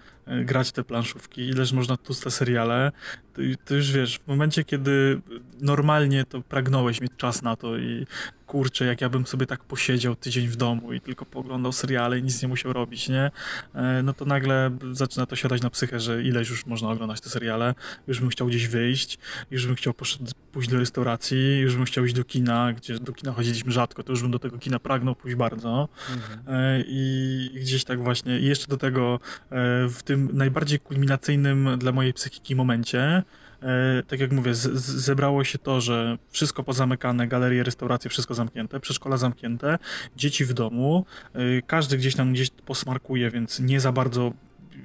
grać te planszówki, ileż można tłuste seriale, to, to, już wiesz, w momencie, kiedy normalnie to pragnąłeś mieć czas na to i kurczę, jak ja bym sobie tak posiedział tydzień w domu i tylko poglądał seriale i nic nie musiał robić, nie? E, no to nagle zaczyna to siadać na psychę, że ileś już można oglądać te seriale, już bym chciał gdzieś wyjść, już bym chciał pójść do restauracji, już bym chciał iść do kina, gdzie do kina chodziliśmy rzadko, to już bym do tego kina pragnął pójść bardzo. Mhm. E, I gdzieś tak właśnie, i jeszcze do tego e, w tym najbardziej kulminacyjnym dla mojej psychiki momencie, E, tak jak mówię, zebrało się to, że wszystko pozamykane, galerie, restauracje, wszystko zamknięte, przedszkola zamknięte, dzieci w domu, e, każdy gdzieś tam gdzieś posmarkuje, więc nie za bardzo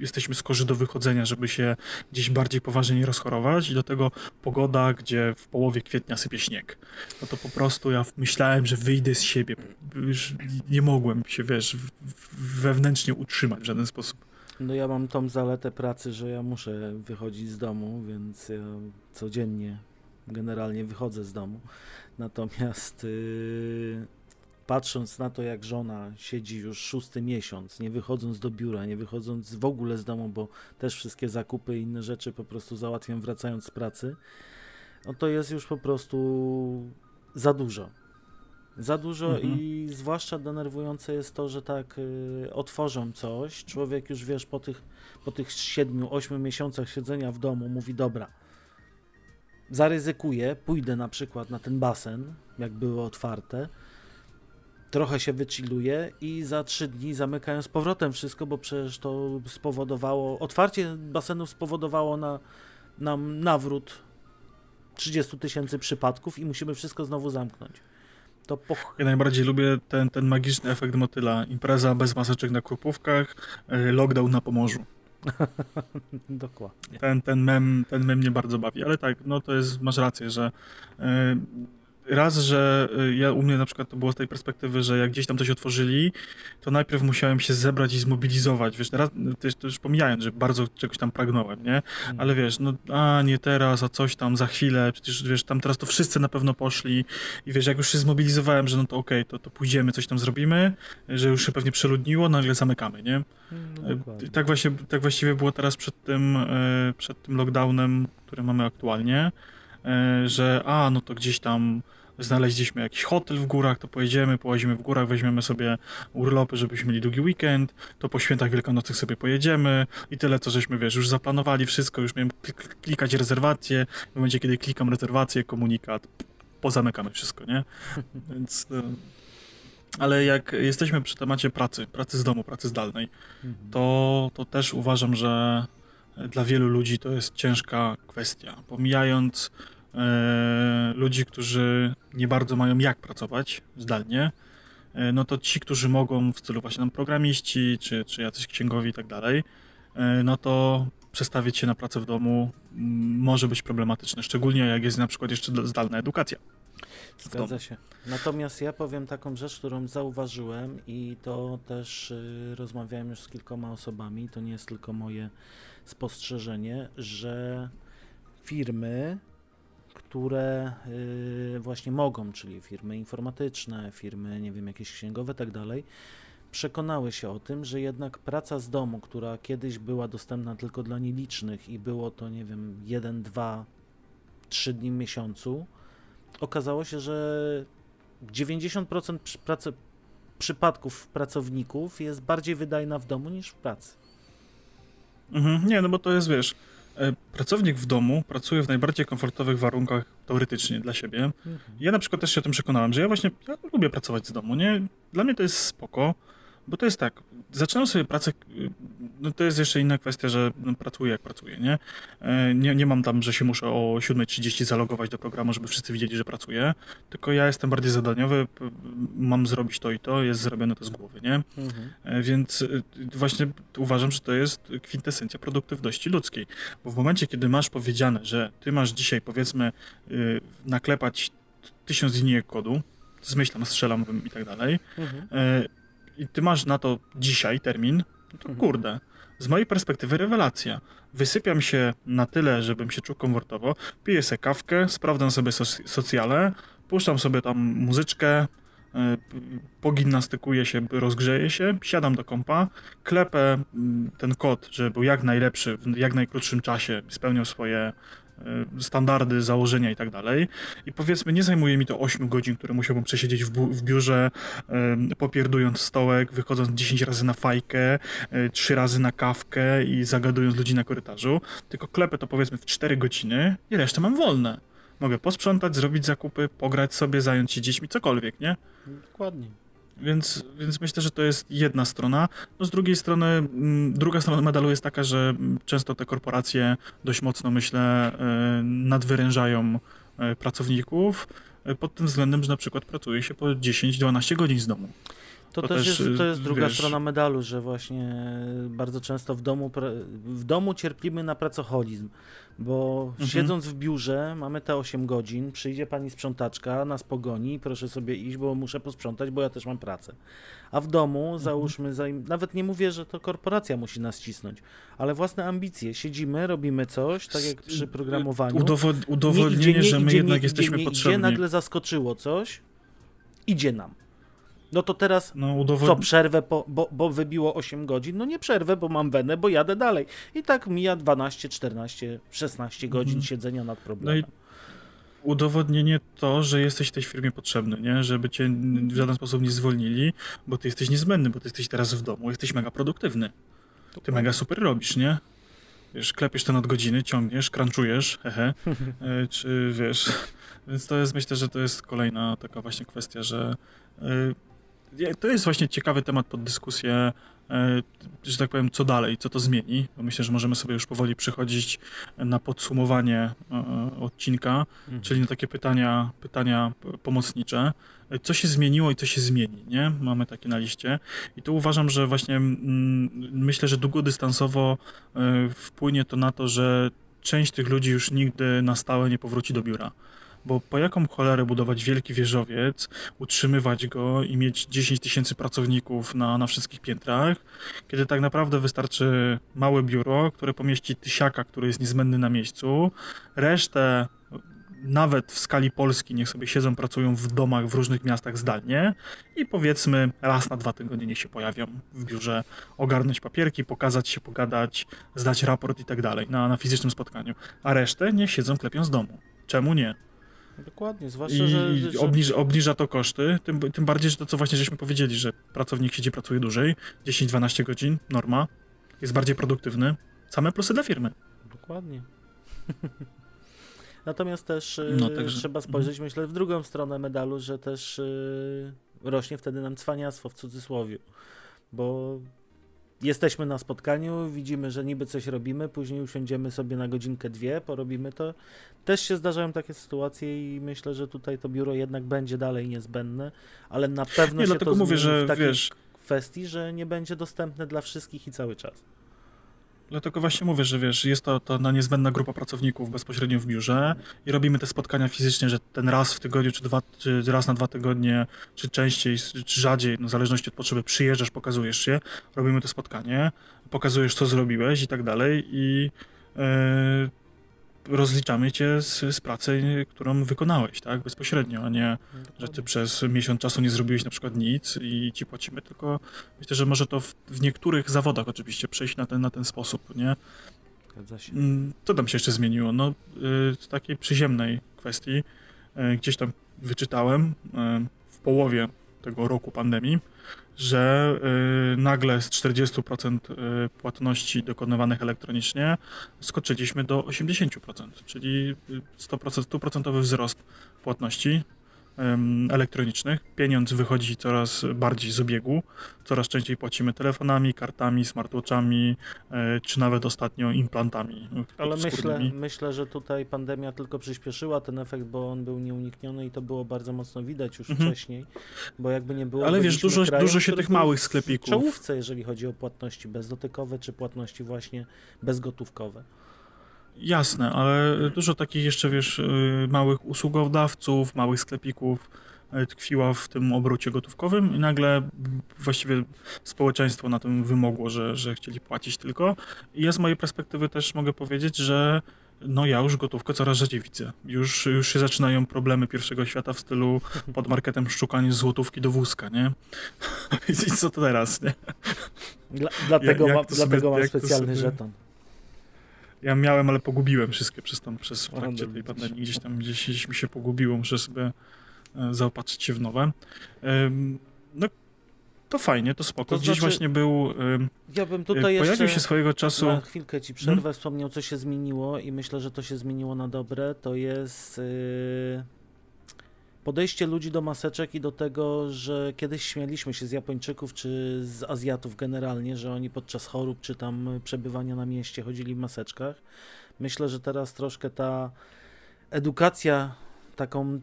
jesteśmy skorzy do wychodzenia, żeby się gdzieś bardziej poważnie nie rozchorować i do tego pogoda, gdzie w połowie kwietnia sypie śnieg. No to po prostu ja myślałem, że wyjdę z siebie. Już nie mogłem się, wiesz, wewnętrznie utrzymać w żaden sposób. No ja mam tą zaletę pracy, że ja muszę wychodzić z domu, więc ja codziennie generalnie wychodzę z domu. Natomiast yy, patrząc na to, jak żona siedzi już szósty miesiąc, nie wychodząc do biura, nie wychodząc w ogóle z domu, bo też wszystkie zakupy i inne rzeczy po prostu załatwiam wracając z pracy, no to jest już po prostu za dużo. Za dużo mhm. i zwłaszcza denerwujące jest to, że tak y, otworzą coś, człowiek już wiesz po tych, po tych 7-8 miesiącach siedzenia w domu mówi dobra, zaryzykuję, pójdę na przykład na ten basen, jak były otwarte, trochę się wychilluję i za trzy dni zamykają z powrotem wszystko, bo przecież to spowodowało, otwarcie basenów spowodowało na, nam nawrót 30 tysięcy przypadków i musimy wszystko znowu zamknąć. To po... Ja najbardziej lubię ten, ten magiczny efekt motyla. Impreza bez maseczek na kupówkach, e, lockdown na Pomorzu. Dokładnie. Ten, ten, mem, ten mem mnie bardzo bawi, ale tak, no to jest, masz rację, że e, raz, że y, ja u mnie na przykład to było z tej perspektywy, że jak gdzieś tam coś otworzyli, to najpierw musiałem się zebrać i zmobilizować, wiesz, teraz to już pomijając, że bardzo czegoś tam pragnąłem, nie? Mm. Ale wiesz, no a nie teraz, a coś tam za chwilę, przecież wiesz, tam teraz to wszyscy na pewno poszli i wiesz, jak już się zmobilizowałem, że no to okej, okay, to, to pójdziemy, coś tam zrobimy, że już się pewnie przeludniło, nagle zamykamy, nie? No, y, tak, właśnie, tak właściwie było teraz przed tym, y, przed tym lockdownem, który mamy aktualnie, że a, no to gdzieś tam znaleźliśmy jakiś hotel w górach, to pojedziemy, połazimy w górach, weźmiemy sobie urlopy, żebyśmy mieli długi weekend, to po świętach wielkanocnych sobie pojedziemy i tyle, co żeśmy, wiesz, już zaplanowali wszystko, już miałem klikać rezerwację, w momencie, kiedy klikam rezerwację, komunikat, pozamykamy wszystko, nie? Więc... E, ale jak jesteśmy przy temacie pracy, pracy z domu, pracy zdalnej, mhm. to, to też uważam, że dla wielu ludzi to jest ciężka kwestia. Pomijając e, ludzi, którzy nie bardzo mają jak pracować zdalnie, e, no to ci, którzy mogą w stylu właśnie programiści, czy, czy jacyś księgowi i tak dalej, e, no to przestawić się na pracę w domu może być problematyczne, szczególnie jak jest na przykład jeszcze zdalna edukacja. Zgadza się. Natomiast ja powiem taką rzecz, którą zauważyłem i to też y, rozmawiałem już z kilkoma osobami, to nie jest tylko moje spostrzeżenie, że firmy które y, właśnie mogą, czyli firmy informatyczne, firmy, nie wiem, jakieś księgowe, tak dalej, przekonały się o tym, że jednak praca z domu, która kiedyś była dostępna tylko dla nielicznych i było to, nie wiem, 1, 2, 3 dni w miesiącu, okazało się, że 90% pracy, przypadków pracowników jest bardziej wydajna w domu niż w pracy. Mhm, nie, no bo to jest, wiesz, pracownik w domu pracuje w najbardziej komfortowych warunkach teoretycznie dla siebie. Mhm. Ja na przykład też się o tym przekonałem, że ja właśnie ja lubię pracować z domu, nie? Dla mnie to jest spoko. Bo to jest tak, zaczynam sobie pracę, no to jest jeszcze inna kwestia, że no, pracuję jak pracuję, nie? E, nie? Nie mam tam, że się muszę o 7.30 zalogować do programu, żeby wszyscy widzieli, że pracuję, tylko ja jestem bardziej zadaniowy, mam zrobić to i to, jest zrobione to z głowy, nie? Mhm. E, więc e, właśnie uważam, że to jest kwintesencja produktywności ludzkiej, bo w momencie, kiedy masz powiedziane, że ty masz dzisiaj, powiedzmy, naklepać tysiąc linijek kodu, zmyślam, strzelam i tak dalej, mhm i ty masz na to dzisiaj termin, no to mhm. kurde, z mojej perspektywy rewelacja. Wysypiam się na tyle, żebym się czuł komfortowo, piję sobie kawkę, sprawdzam sobie soc socjale, puszczam sobie tam muzyczkę, yy, pogimnastykuję się, rozgrzeję się, siadam do kompa, klepę mm, ten kod, żeby był jak najlepszy, w jak najkrótszym czasie, spełniał swoje Y, standardy, założenia i tak dalej. I powiedzmy, nie zajmuje mi to 8 godzin, które musiałbym przesiedzieć w, w biurze, y, popierdując stołek, wychodząc 10 razy na fajkę, 3 y, razy na kawkę i zagadując ludzi na korytarzu, tylko klepę to powiedzmy w 4 godziny i resztę mam wolne. Mogę posprzątać, zrobić zakupy, pograć sobie, zająć się dziećmi, cokolwiek, nie? Dokładnie. Więc, więc myślę, że to jest jedna strona. No z drugiej strony, mm, druga strona medalu jest taka, że często te korporacje dość mocno, myślę, e, nadwyrężają e, pracowników e, pod tym względem, że na przykład pracuje się po 10-12 godzin z domu. To, to też, też jest, to jest druga wiesz... strona medalu, że właśnie bardzo często w domu, w domu cierpimy na pracoholizm, bo mhm. siedząc w biurze mamy te 8 godzin, przyjdzie pani sprzątaczka, nas pogoni, proszę sobie iść, bo muszę posprzątać, bo ja też mam pracę. A w domu, mhm. załóżmy, nawet nie mówię, że to korporacja musi nas cisnąć, ale własne ambicje. Siedzimy, robimy coś, tak jak przy programowaniu. Udowod udowodnienie, nie idzie, nie, że my idzie, jednak nie, jesteśmy nie, potrzebni. Idzie, nagle zaskoczyło coś, idzie nam. No to teraz no, udowod... co, przerwę, po, bo, bo wybiło 8 godzin? No nie przerwę, bo mam wenę, bo jadę dalej. I tak mija 12, 14, 16 godzin mhm. siedzenia nad problemem. No udowodnienie to, że jesteś w tej firmie potrzebny, nie? Żeby cię w żaden sposób nie zwolnili, bo ty jesteś niezbędny, bo ty jesteś teraz w domu, jesteś mega produktywny. Ty mega super robisz, nie? Wiesz, klepiesz te nadgodziny, ciągniesz, crunchujesz, hehe, e, czy wiesz... Więc to jest, myślę, że to jest kolejna taka właśnie kwestia, że e, to jest właśnie ciekawy temat pod dyskusję, e, że tak powiem, co dalej, co to zmieni. Bo myślę, że możemy sobie już powoli przychodzić na podsumowanie e, odcinka, mhm. czyli na takie pytania, pytania pomocnicze. Co się zmieniło i co się zmieni, nie? Mamy takie na liście. I tu uważam, że właśnie mm, myślę, że długodystansowo e, wpłynie to na to, że część tych ludzi już nigdy na stałe nie powróci do biura bo po jaką cholerę budować wielki wieżowiec, utrzymywać go i mieć 10 tysięcy pracowników na, na wszystkich piętrach, kiedy tak naprawdę wystarczy małe biuro, które pomieści tysiaka, który jest niezbędny na miejscu, resztę nawet w skali Polski niech sobie siedzą, pracują w domach w różnych miastach zdalnie i powiedzmy raz na dwa tygodnie niech się pojawią w biurze, ogarnąć papierki, pokazać się, pogadać, zdać raport i tak dalej na, na fizycznym spotkaniu. A resztę niech siedzą, klepią z domu. Czemu nie? Dokładnie, zwłaszcza, I że... Obniża, obniża to koszty, tym, tym bardziej, że to co właśnie żeśmy powiedzieli, że pracownik siedzi, pracuje dłużej, 10-12 godzin, norma, jest bardziej produktywny, same plusy dla firmy. Dokładnie. Natomiast też no, y, także... trzeba spojrzeć, mhm. myślę, w drugą stronę medalu, że też yy, rośnie wtedy nam cwaniactwo w cudzysłowie, bo jesteśmy na spotkaniu, widzimy, że niby coś robimy, później usiądziemy sobie na godzinkę, dwie, porobimy to. Też się zdarzają takie sytuacje i myślę, że tutaj to biuro jednak będzie dalej niezbędne, ale na pewno nie, się to mówię, że w takiej wiesz... kwestii, że nie będzie dostępne dla wszystkich i cały czas. Dlatego właśnie mówię, że wiesz, jest to, to na niezbędna grupa pracowników bezpośrednio w biurze i robimy te spotkania fizycznie, że ten raz w tygodniu, czy, dwa, czy raz na dwa tygodnie, czy częściej, czy rzadziej, no w zależności od potrzeby, przyjeżdżasz, pokazujesz się, robimy to spotkanie, pokazujesz, co zrobiłeś i tak dalej i yy, rozliczamy cię z, z pracy, którą wykonałeś, tak, bezpośrednio, a nie, że ty przez miesiąc czasu nie zrobiłeś na przykład nic i ci płacimy, tylko myślę, że może to w, w niektórych zawodach oczywiście przejść na ten, na ten sposób, nie? Mm, co tam się jeszcze zmieniło? No, y, w takiej przyziemnej kwestii, y, gdzieś tam wyczytałem y, w połowie tego roku pandemii, że y, nagle z 40% y, płatności dokonywanych elektronicznie skoczyliśmy do 80%, czyli 100%, 100% wzrost płatności elektronicznych. Pieniądz wychodzi coraz bardziej z obiegu, coraz częściej płacimy telefonami, kartami, smartwatchami, e, czy nawet ostatnio implantami. Ale myślę, myślę, że tutaj pandemia tylko przyspieszyła ten efekt, bo on był nieunikniony i to było bardzo mocno widać już mhm. wcześniej, bo jakby nie było... Ale wiesz, dużo, kraju, dużo się tych małych sklepików... W czołówce, jeżeli chodzi o płatności bezdotykowe, czy płatności właśnie bezgotówkowe. Jasne, ale dużo takich jeszcze, wiesz, y, małych usługodawców, małych sklepików y, tkwiła w tym obrocie gotówkowym i nagle właściwie społeczeństwo na tym wymogło, że, że chcieli płacić tylko. I ja z mojej perspektywy też mogę powiedzieć, że no ja już gotówkę coraz rzadziej widzę. Już, już się zaczynają problemy pierwszego świata w stylu pod marketem szukanie złotówki do wózka, nie? I co to teraz, nie? Dla, dlatego, jak, jak ma, dlatego sobie, mam specjalny sobie... żeton. Ja miałem, ale pogubiłem wszystkie przez, tam, przez w trakcie tej pandemii. Gdzieś tam gdzieś, gdzieś mi się pogubiło, muszę sobie e, zaopatrzyć się w nowe. No to fajnie, to spoko. To Gdzieś znaczy, właśnie był. Ja bym tutaj pojawił jeszcze się swojego czasu. Na chwilkę ci przerwę, hmm? wspomniał, co się zmieniło, i myślę, że to się zmieniło na dobre. To jest. Yy podejście ludzi do maseczek i do tego, że kiedyś śmialiśmy się z Japończyków czy z Azjatów generalnie, że oni podczas chorób czy tam przebywania na mieście chodzili w maseczkach. Myślę, że teraz troszkę ta edukacja taką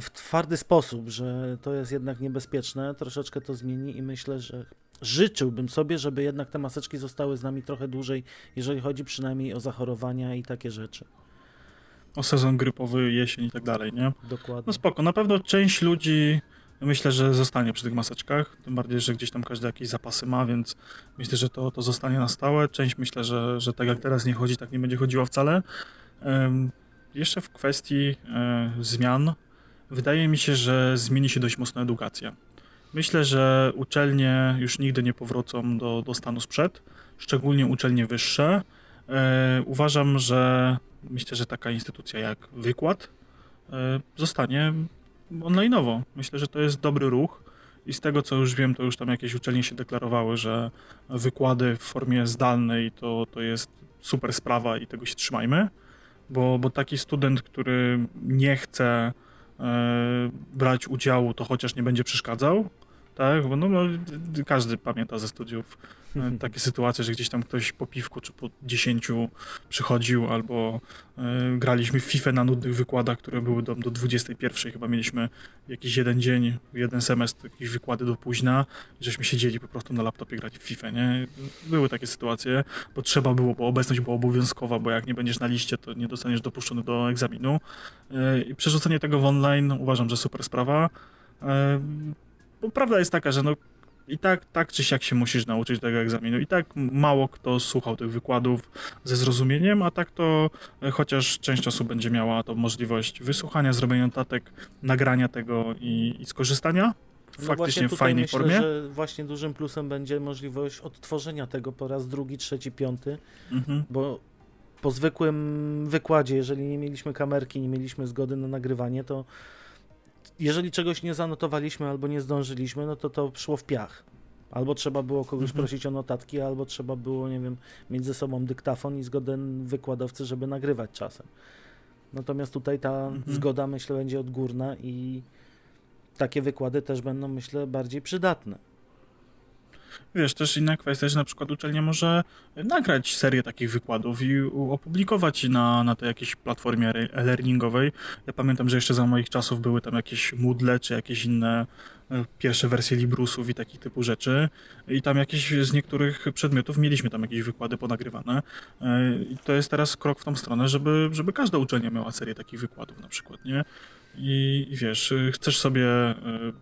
w twardy sposób, że to jest jednak niebezpieczne, troszeczkę to zmieni i myślę, że życzyłbym sobie, żeby jednak te maseczki zostały z nami trochę dłużej, jeżeli chodzi przynajmniej o zachorowania i takie rzeczy. O sezon grypowy, jesień i tak dalej, nie? Dokładnie. No spoko, na pewno część ludzi myślę, że zostanie przy tych maseczkach, tym bardziej, że gdzieś tam każdy jakieś zapasy ma, więc myślę, że to, to zostanie na stałe. Część myślę, że, że tak jak teraz nie chodzi, tak nie będzie chodziła wcale. Um, jeszcze w kwestii e, zmian, wydaje mi się, że zmieni się dość mocno edukacja. Myślę, że uczelnie już nigdy nie powrócą do, do stanu sprzed, szczególnie uczelnie wyższe. E, uważam, że myślę, że taka instytucja jak wykład e, zostanie online'owo. Myślę, że to jest dobry ruch i z tego co już wiem, to już tam jakieś uczelnie się deklarowały, że wykłady w formie zdalnej to, to jest super sprawa i tego się trzymajmy, bo, bo taki student, który nie chce e, brać udziału, to chociaż nie będzie przeszkadzał, tak? Bo no, no, każdy pamięta ze studiów takie sytuacje, że gdzieś tam ktoś po piwku czy po dziesięciu przychodził, albo y, graliśmy w FIFA na nudnych wykładach, które były do, do 21. Chyba mieliśmy jakiś jeden dzień, jeden semestr, jakieś wykłady do późna, żeśmy siedzieli po prostu na laptopie grać w FIFA, nie? Były takie sytuacje, bo trzeba było, bo obecność była obowiązkowa, bo jak nie będziesz na liście, to nie dostaniesz dopuszczony do egzaminu. Y, I przerzucenie tego w online uważam, że super sprawa. Y, bo prawda jest taka, że no i tak, tak czy siak się musisz nauczyć tego egzaminu. I tak mało kto słuchał tych wykładów ze zrozumieniem, a tak to e, chociaż część osób będzie miała to możliwość wysłuchania, zrobienia notatek, nagrania tego i, i skorzystania no faktycznie w fajnej myślę, formie. że właśnie dużym plusem będzie możliwość odtworzenia tego po raz drugi, trzeci, piąty, mhm. bo po zwykłym wykładzie, jeżeli nie mieliśmy kamerki, nie mieliśmy zgody na nagrywanie, to jeżeli czegoś nie zanotowaliśmy albo nie zdążyliśmy, no to to szło w piach. Albo trzeba było kogoś mhm. prosić o notatki, albo trzeba było, nie wiem, mieć ze sobą dyktafon i zgodę wykładowcy, żeby nagrywać czasem. Natomiast tutaj ta mhm. zgoda, myślę, będzie odgórna i takie wykłady też będą, myślę, bardziej przydatne. Wiesz, też inna kwestia, że na przykład uczelnia może nagrać serię takich wykładów i opublikować na, na tej jakiejś platformie e-learningowej. Ja pamiętam, że jeszcze za moich czasów były tam jakieś Moodle czy jakieś inne e, pierwsze wersje Librusów i takich typu rzeczy. I tam jakieś z niektórych przedmiotów mieliśmy tam jakieś wykłady ponagrywane. E, I to jest teraz krok w tą stronę, żeby, żeby każda uczelnia miała serię takich wykładów na przykład, nie? I, wiesz, y, chcesz sobie y,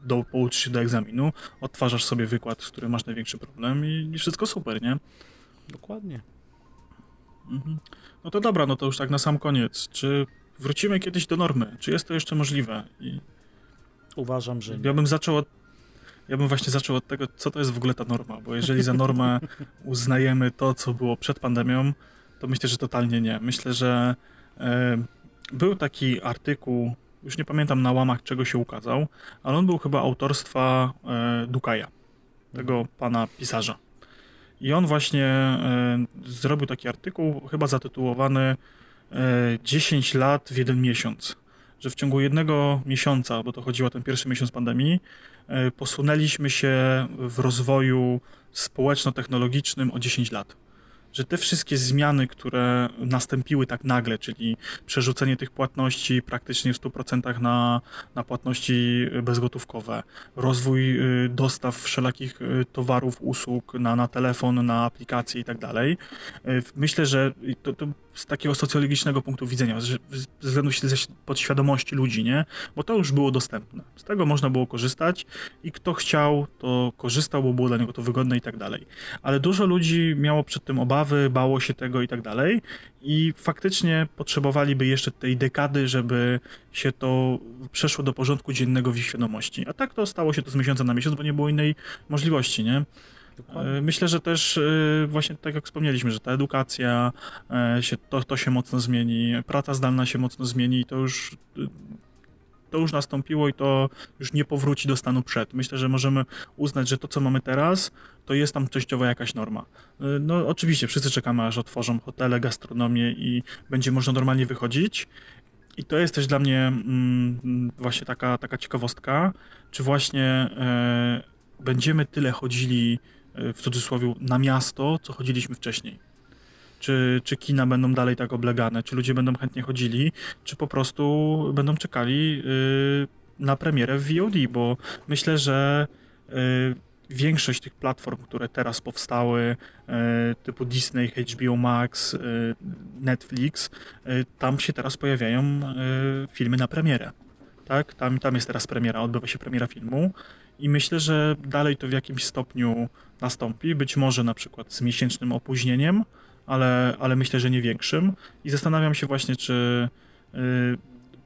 do, pouczyć się do egzaminu, odtwarzasz sobie wykład, z którym masz największy problem i, i wszystko super, nie? Dokładnie. Mhm. No to dobra, no to już tak na sam koniec. Czy wrócimy kiedyś do normy? Czy jest to jeszcze możliwe? I Uważam, że. Ja bym zaczął od, ja bym właśnie zaczął od tego, co to jest w ogóle ta norma, bo jeżeli za normę uznajemy to, co było przed pandemią, to myślę, że totalnie nie. Myślę, że e, był taki artykuł już nie pamiętam na łamach czego się ukazał, ale on był chyba autorstwa e, Dukaja, tego pana pisarza. I on właśnie e, zrobił taki artykuł, chyba zatytułowany e, 10 lat w jeden miesiąc. Że w ciągu jednego miesiąca, bo to chodziło o ten pierwszy miesiąc pandemii, e, posunęliśmy się w rozwoju społeczno-technologicznym o 10 lat że te wszystkie zmiany, które nastąpiły tak nagle, czyli przerzucenie tych płatności praktycznie w 100% na, na płatności bezgotówkowe, rozwój y, dostaw wszelakich y, towarów, usług na, na telefon, na aplikacje i tak dalej. Y, myślę, że to, to z takiego socjologicznego punktu widzenia, ze względu podświadomości ludzi, nie? Bo to już było dostępne. Z tego można było korzystać i kto chciał, to korzystał, bo było dla niego to wygodne i tak dalej. Ale dużo ludzi miało przed tym obawy, bało się tego i tak dalej i faktycznie potrzebowaliby jeszcze tej dekady, żeby się to przeszło do porządku dziennego w ich świadomości. A tak to stało się to z miesiąca na miesiąc, bo nie było innej możliwości, nie? Dokładnie. Myślę, że też y, właśnie tak jak wspomnieliśmy, że ta edukacja y, się, to, to się mocno zmieni, praca zdalna się mocno zmieni i to już to już nastąpiło i to już nie powróci do stanu przed. Myślę, że możemy uznać, że to, co mamy teraz, to jest tam częściowo jakaś norma. No oczywiście, wszyscy czekamy, aż otworzą hotele, gastronomię i będzie można normalnie wychodzić. I to jest też dla mnie mm, właśnie taka, taka ciekawostka, czy właśnie e, będziemy tyle chodzili w cudzysłowie na miasto, co chodziliśmy wcześniej. Czy, czy kina będą dalej tak oblegane, czy ludzie będą chętnie chodzili, czy po prostu będą czekali y, na premierę w VOD, bo myślę, że y, większość tych platform, które teraz powstały, y, typu Disney, HBO Max, y, Netflix, y, tam się teraz pojawiają filmy na premierę. Tak? Tam, tam jest teraz premiera, odbywa się premiera filmu i myślę, że dalej to w jakimś stopniu nastąpi, być może na przykład z miesięcznym opóźnieniem, ale, ale myślę, że nie większym. I zastanawiam się właśnie, czy y,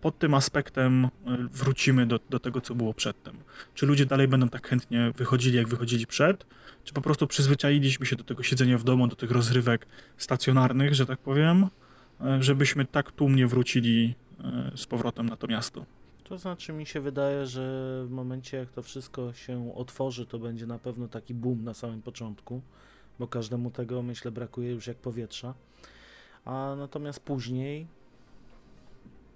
pod tym aspektem y, wrócimy do, do tego, co było przedtem. Czy ludzie dalej będą tak chętnie wychodzili, jak wychodzili przed, czy po prostu przyzwyczailiśmy się do tego siedzenia w domu, do tych rozrywek stacjonarnych, że tak powiem, y, żebyśmy tak tłumnie wrócili z powrotem na to miasto. To znaczy mi się wydaje, że w momencie jak to wszystko się otworzy, to będzie na pewno taki boom na samym początku, bo każdemu tego myślę brakuje już jak powietrza. A natomiast później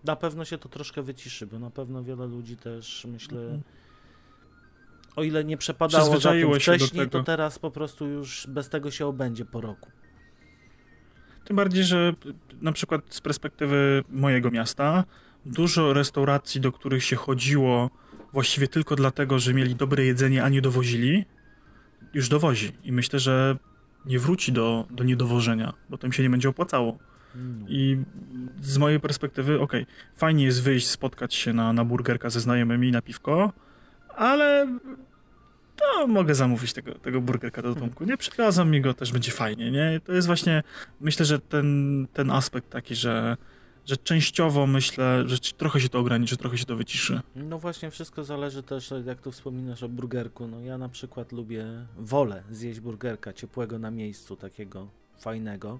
na pewno się to troszkę wyciszy, bo na pewno wiele ludzi też myślę mhm. o ile nie przepadało za tym wcześniej, to teraz po prostu już bez tego się obędzie po roku. Tym bardziej, że na przykład z perspektywy mojego miasta dużo restauracji, do których się chodziło właściwie tylko dlatego, że mieli dobre jedzenie, a nie dowozili, już dowozi. I myślę, że nie wróci do, do niedowożenia, bo to im się nie będzie opłacało. Mm. I z mojej perspektywy, okej, okay, fajnie jest wyjść, spotkać się na, na burgerka ze znajomymi na piwko, ale to mogę zamówić tego, tego burgerka do domku. Nie przywiozą mi go, też będzie fajnie, nie? To jest właśnie, myślę, że ten, ten aspekt taki, że że częściowo myślę, że trochę się to ograniczy, trochę się to wyciszy. No właśnie, wszystko zależy też, jak tu wspominasz o burgerku. No ja na przykład lubię, wolę zjeść burgerka ciepłego na miejscu, takiego fajnego,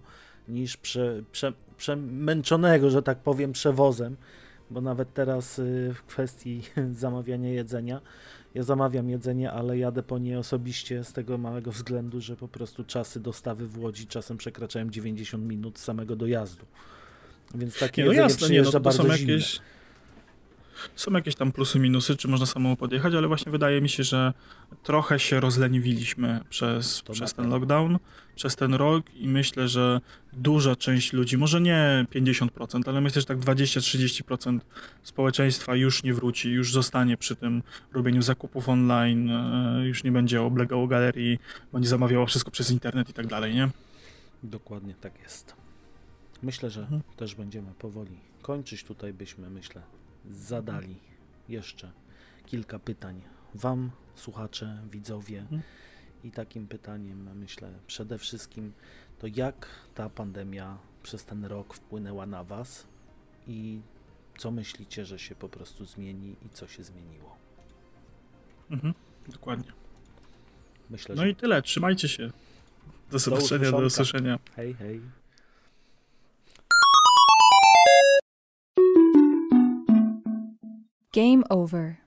niż prze, prze, przemęczonego, że tak powiem, przewozem, bo nawet teraz y, w kwestii zamawiania jedzenia, ja zamawiam jedzenie, ale jadę po nie osobiście z tego małego względu, że po prostu czasy dostawy w Łodzi czasem przekraczają 90 minut samego dojazdu. Więc takie nie, no jasne, nie, no, to bardzo są jakieś, są jakieś tam plusy, minusy, czy można samemu podjechać, ale właśnie wydaje mi się, że trochę się rozleniwiliśmy przez, przez ten lockdown, przez ten rok i myślę, że duża część ludzi, może nie 50%, ale myślę, że tak 20-30% społeczeństwa już nie wróci, już zostanie przy tym robieniu zakupów online, e, już nie będzie oblegało galerii, będzie zamawiało wszystko przez internet i tak dalej, nie? Dokładnie tak jest. Myślę, że mhm. też będziemy powoli kończyć. Tutaj byśmy, myślę, zadali jeszcze kilka pytań Wam, słuchacze, widzowie. Mhm. I takim pytaniem, myślę, przede wszystkim to jak ta pandemia przez ten rok wpłynęła na Was i co myślicie, że się po prostu zmieni i co się zmieniło? Mhm, dokładnie. Myślę, no że... i tyle. Trzymajcie się. Do zobaczenia, do usłyszenia. Hej, hej. Game over.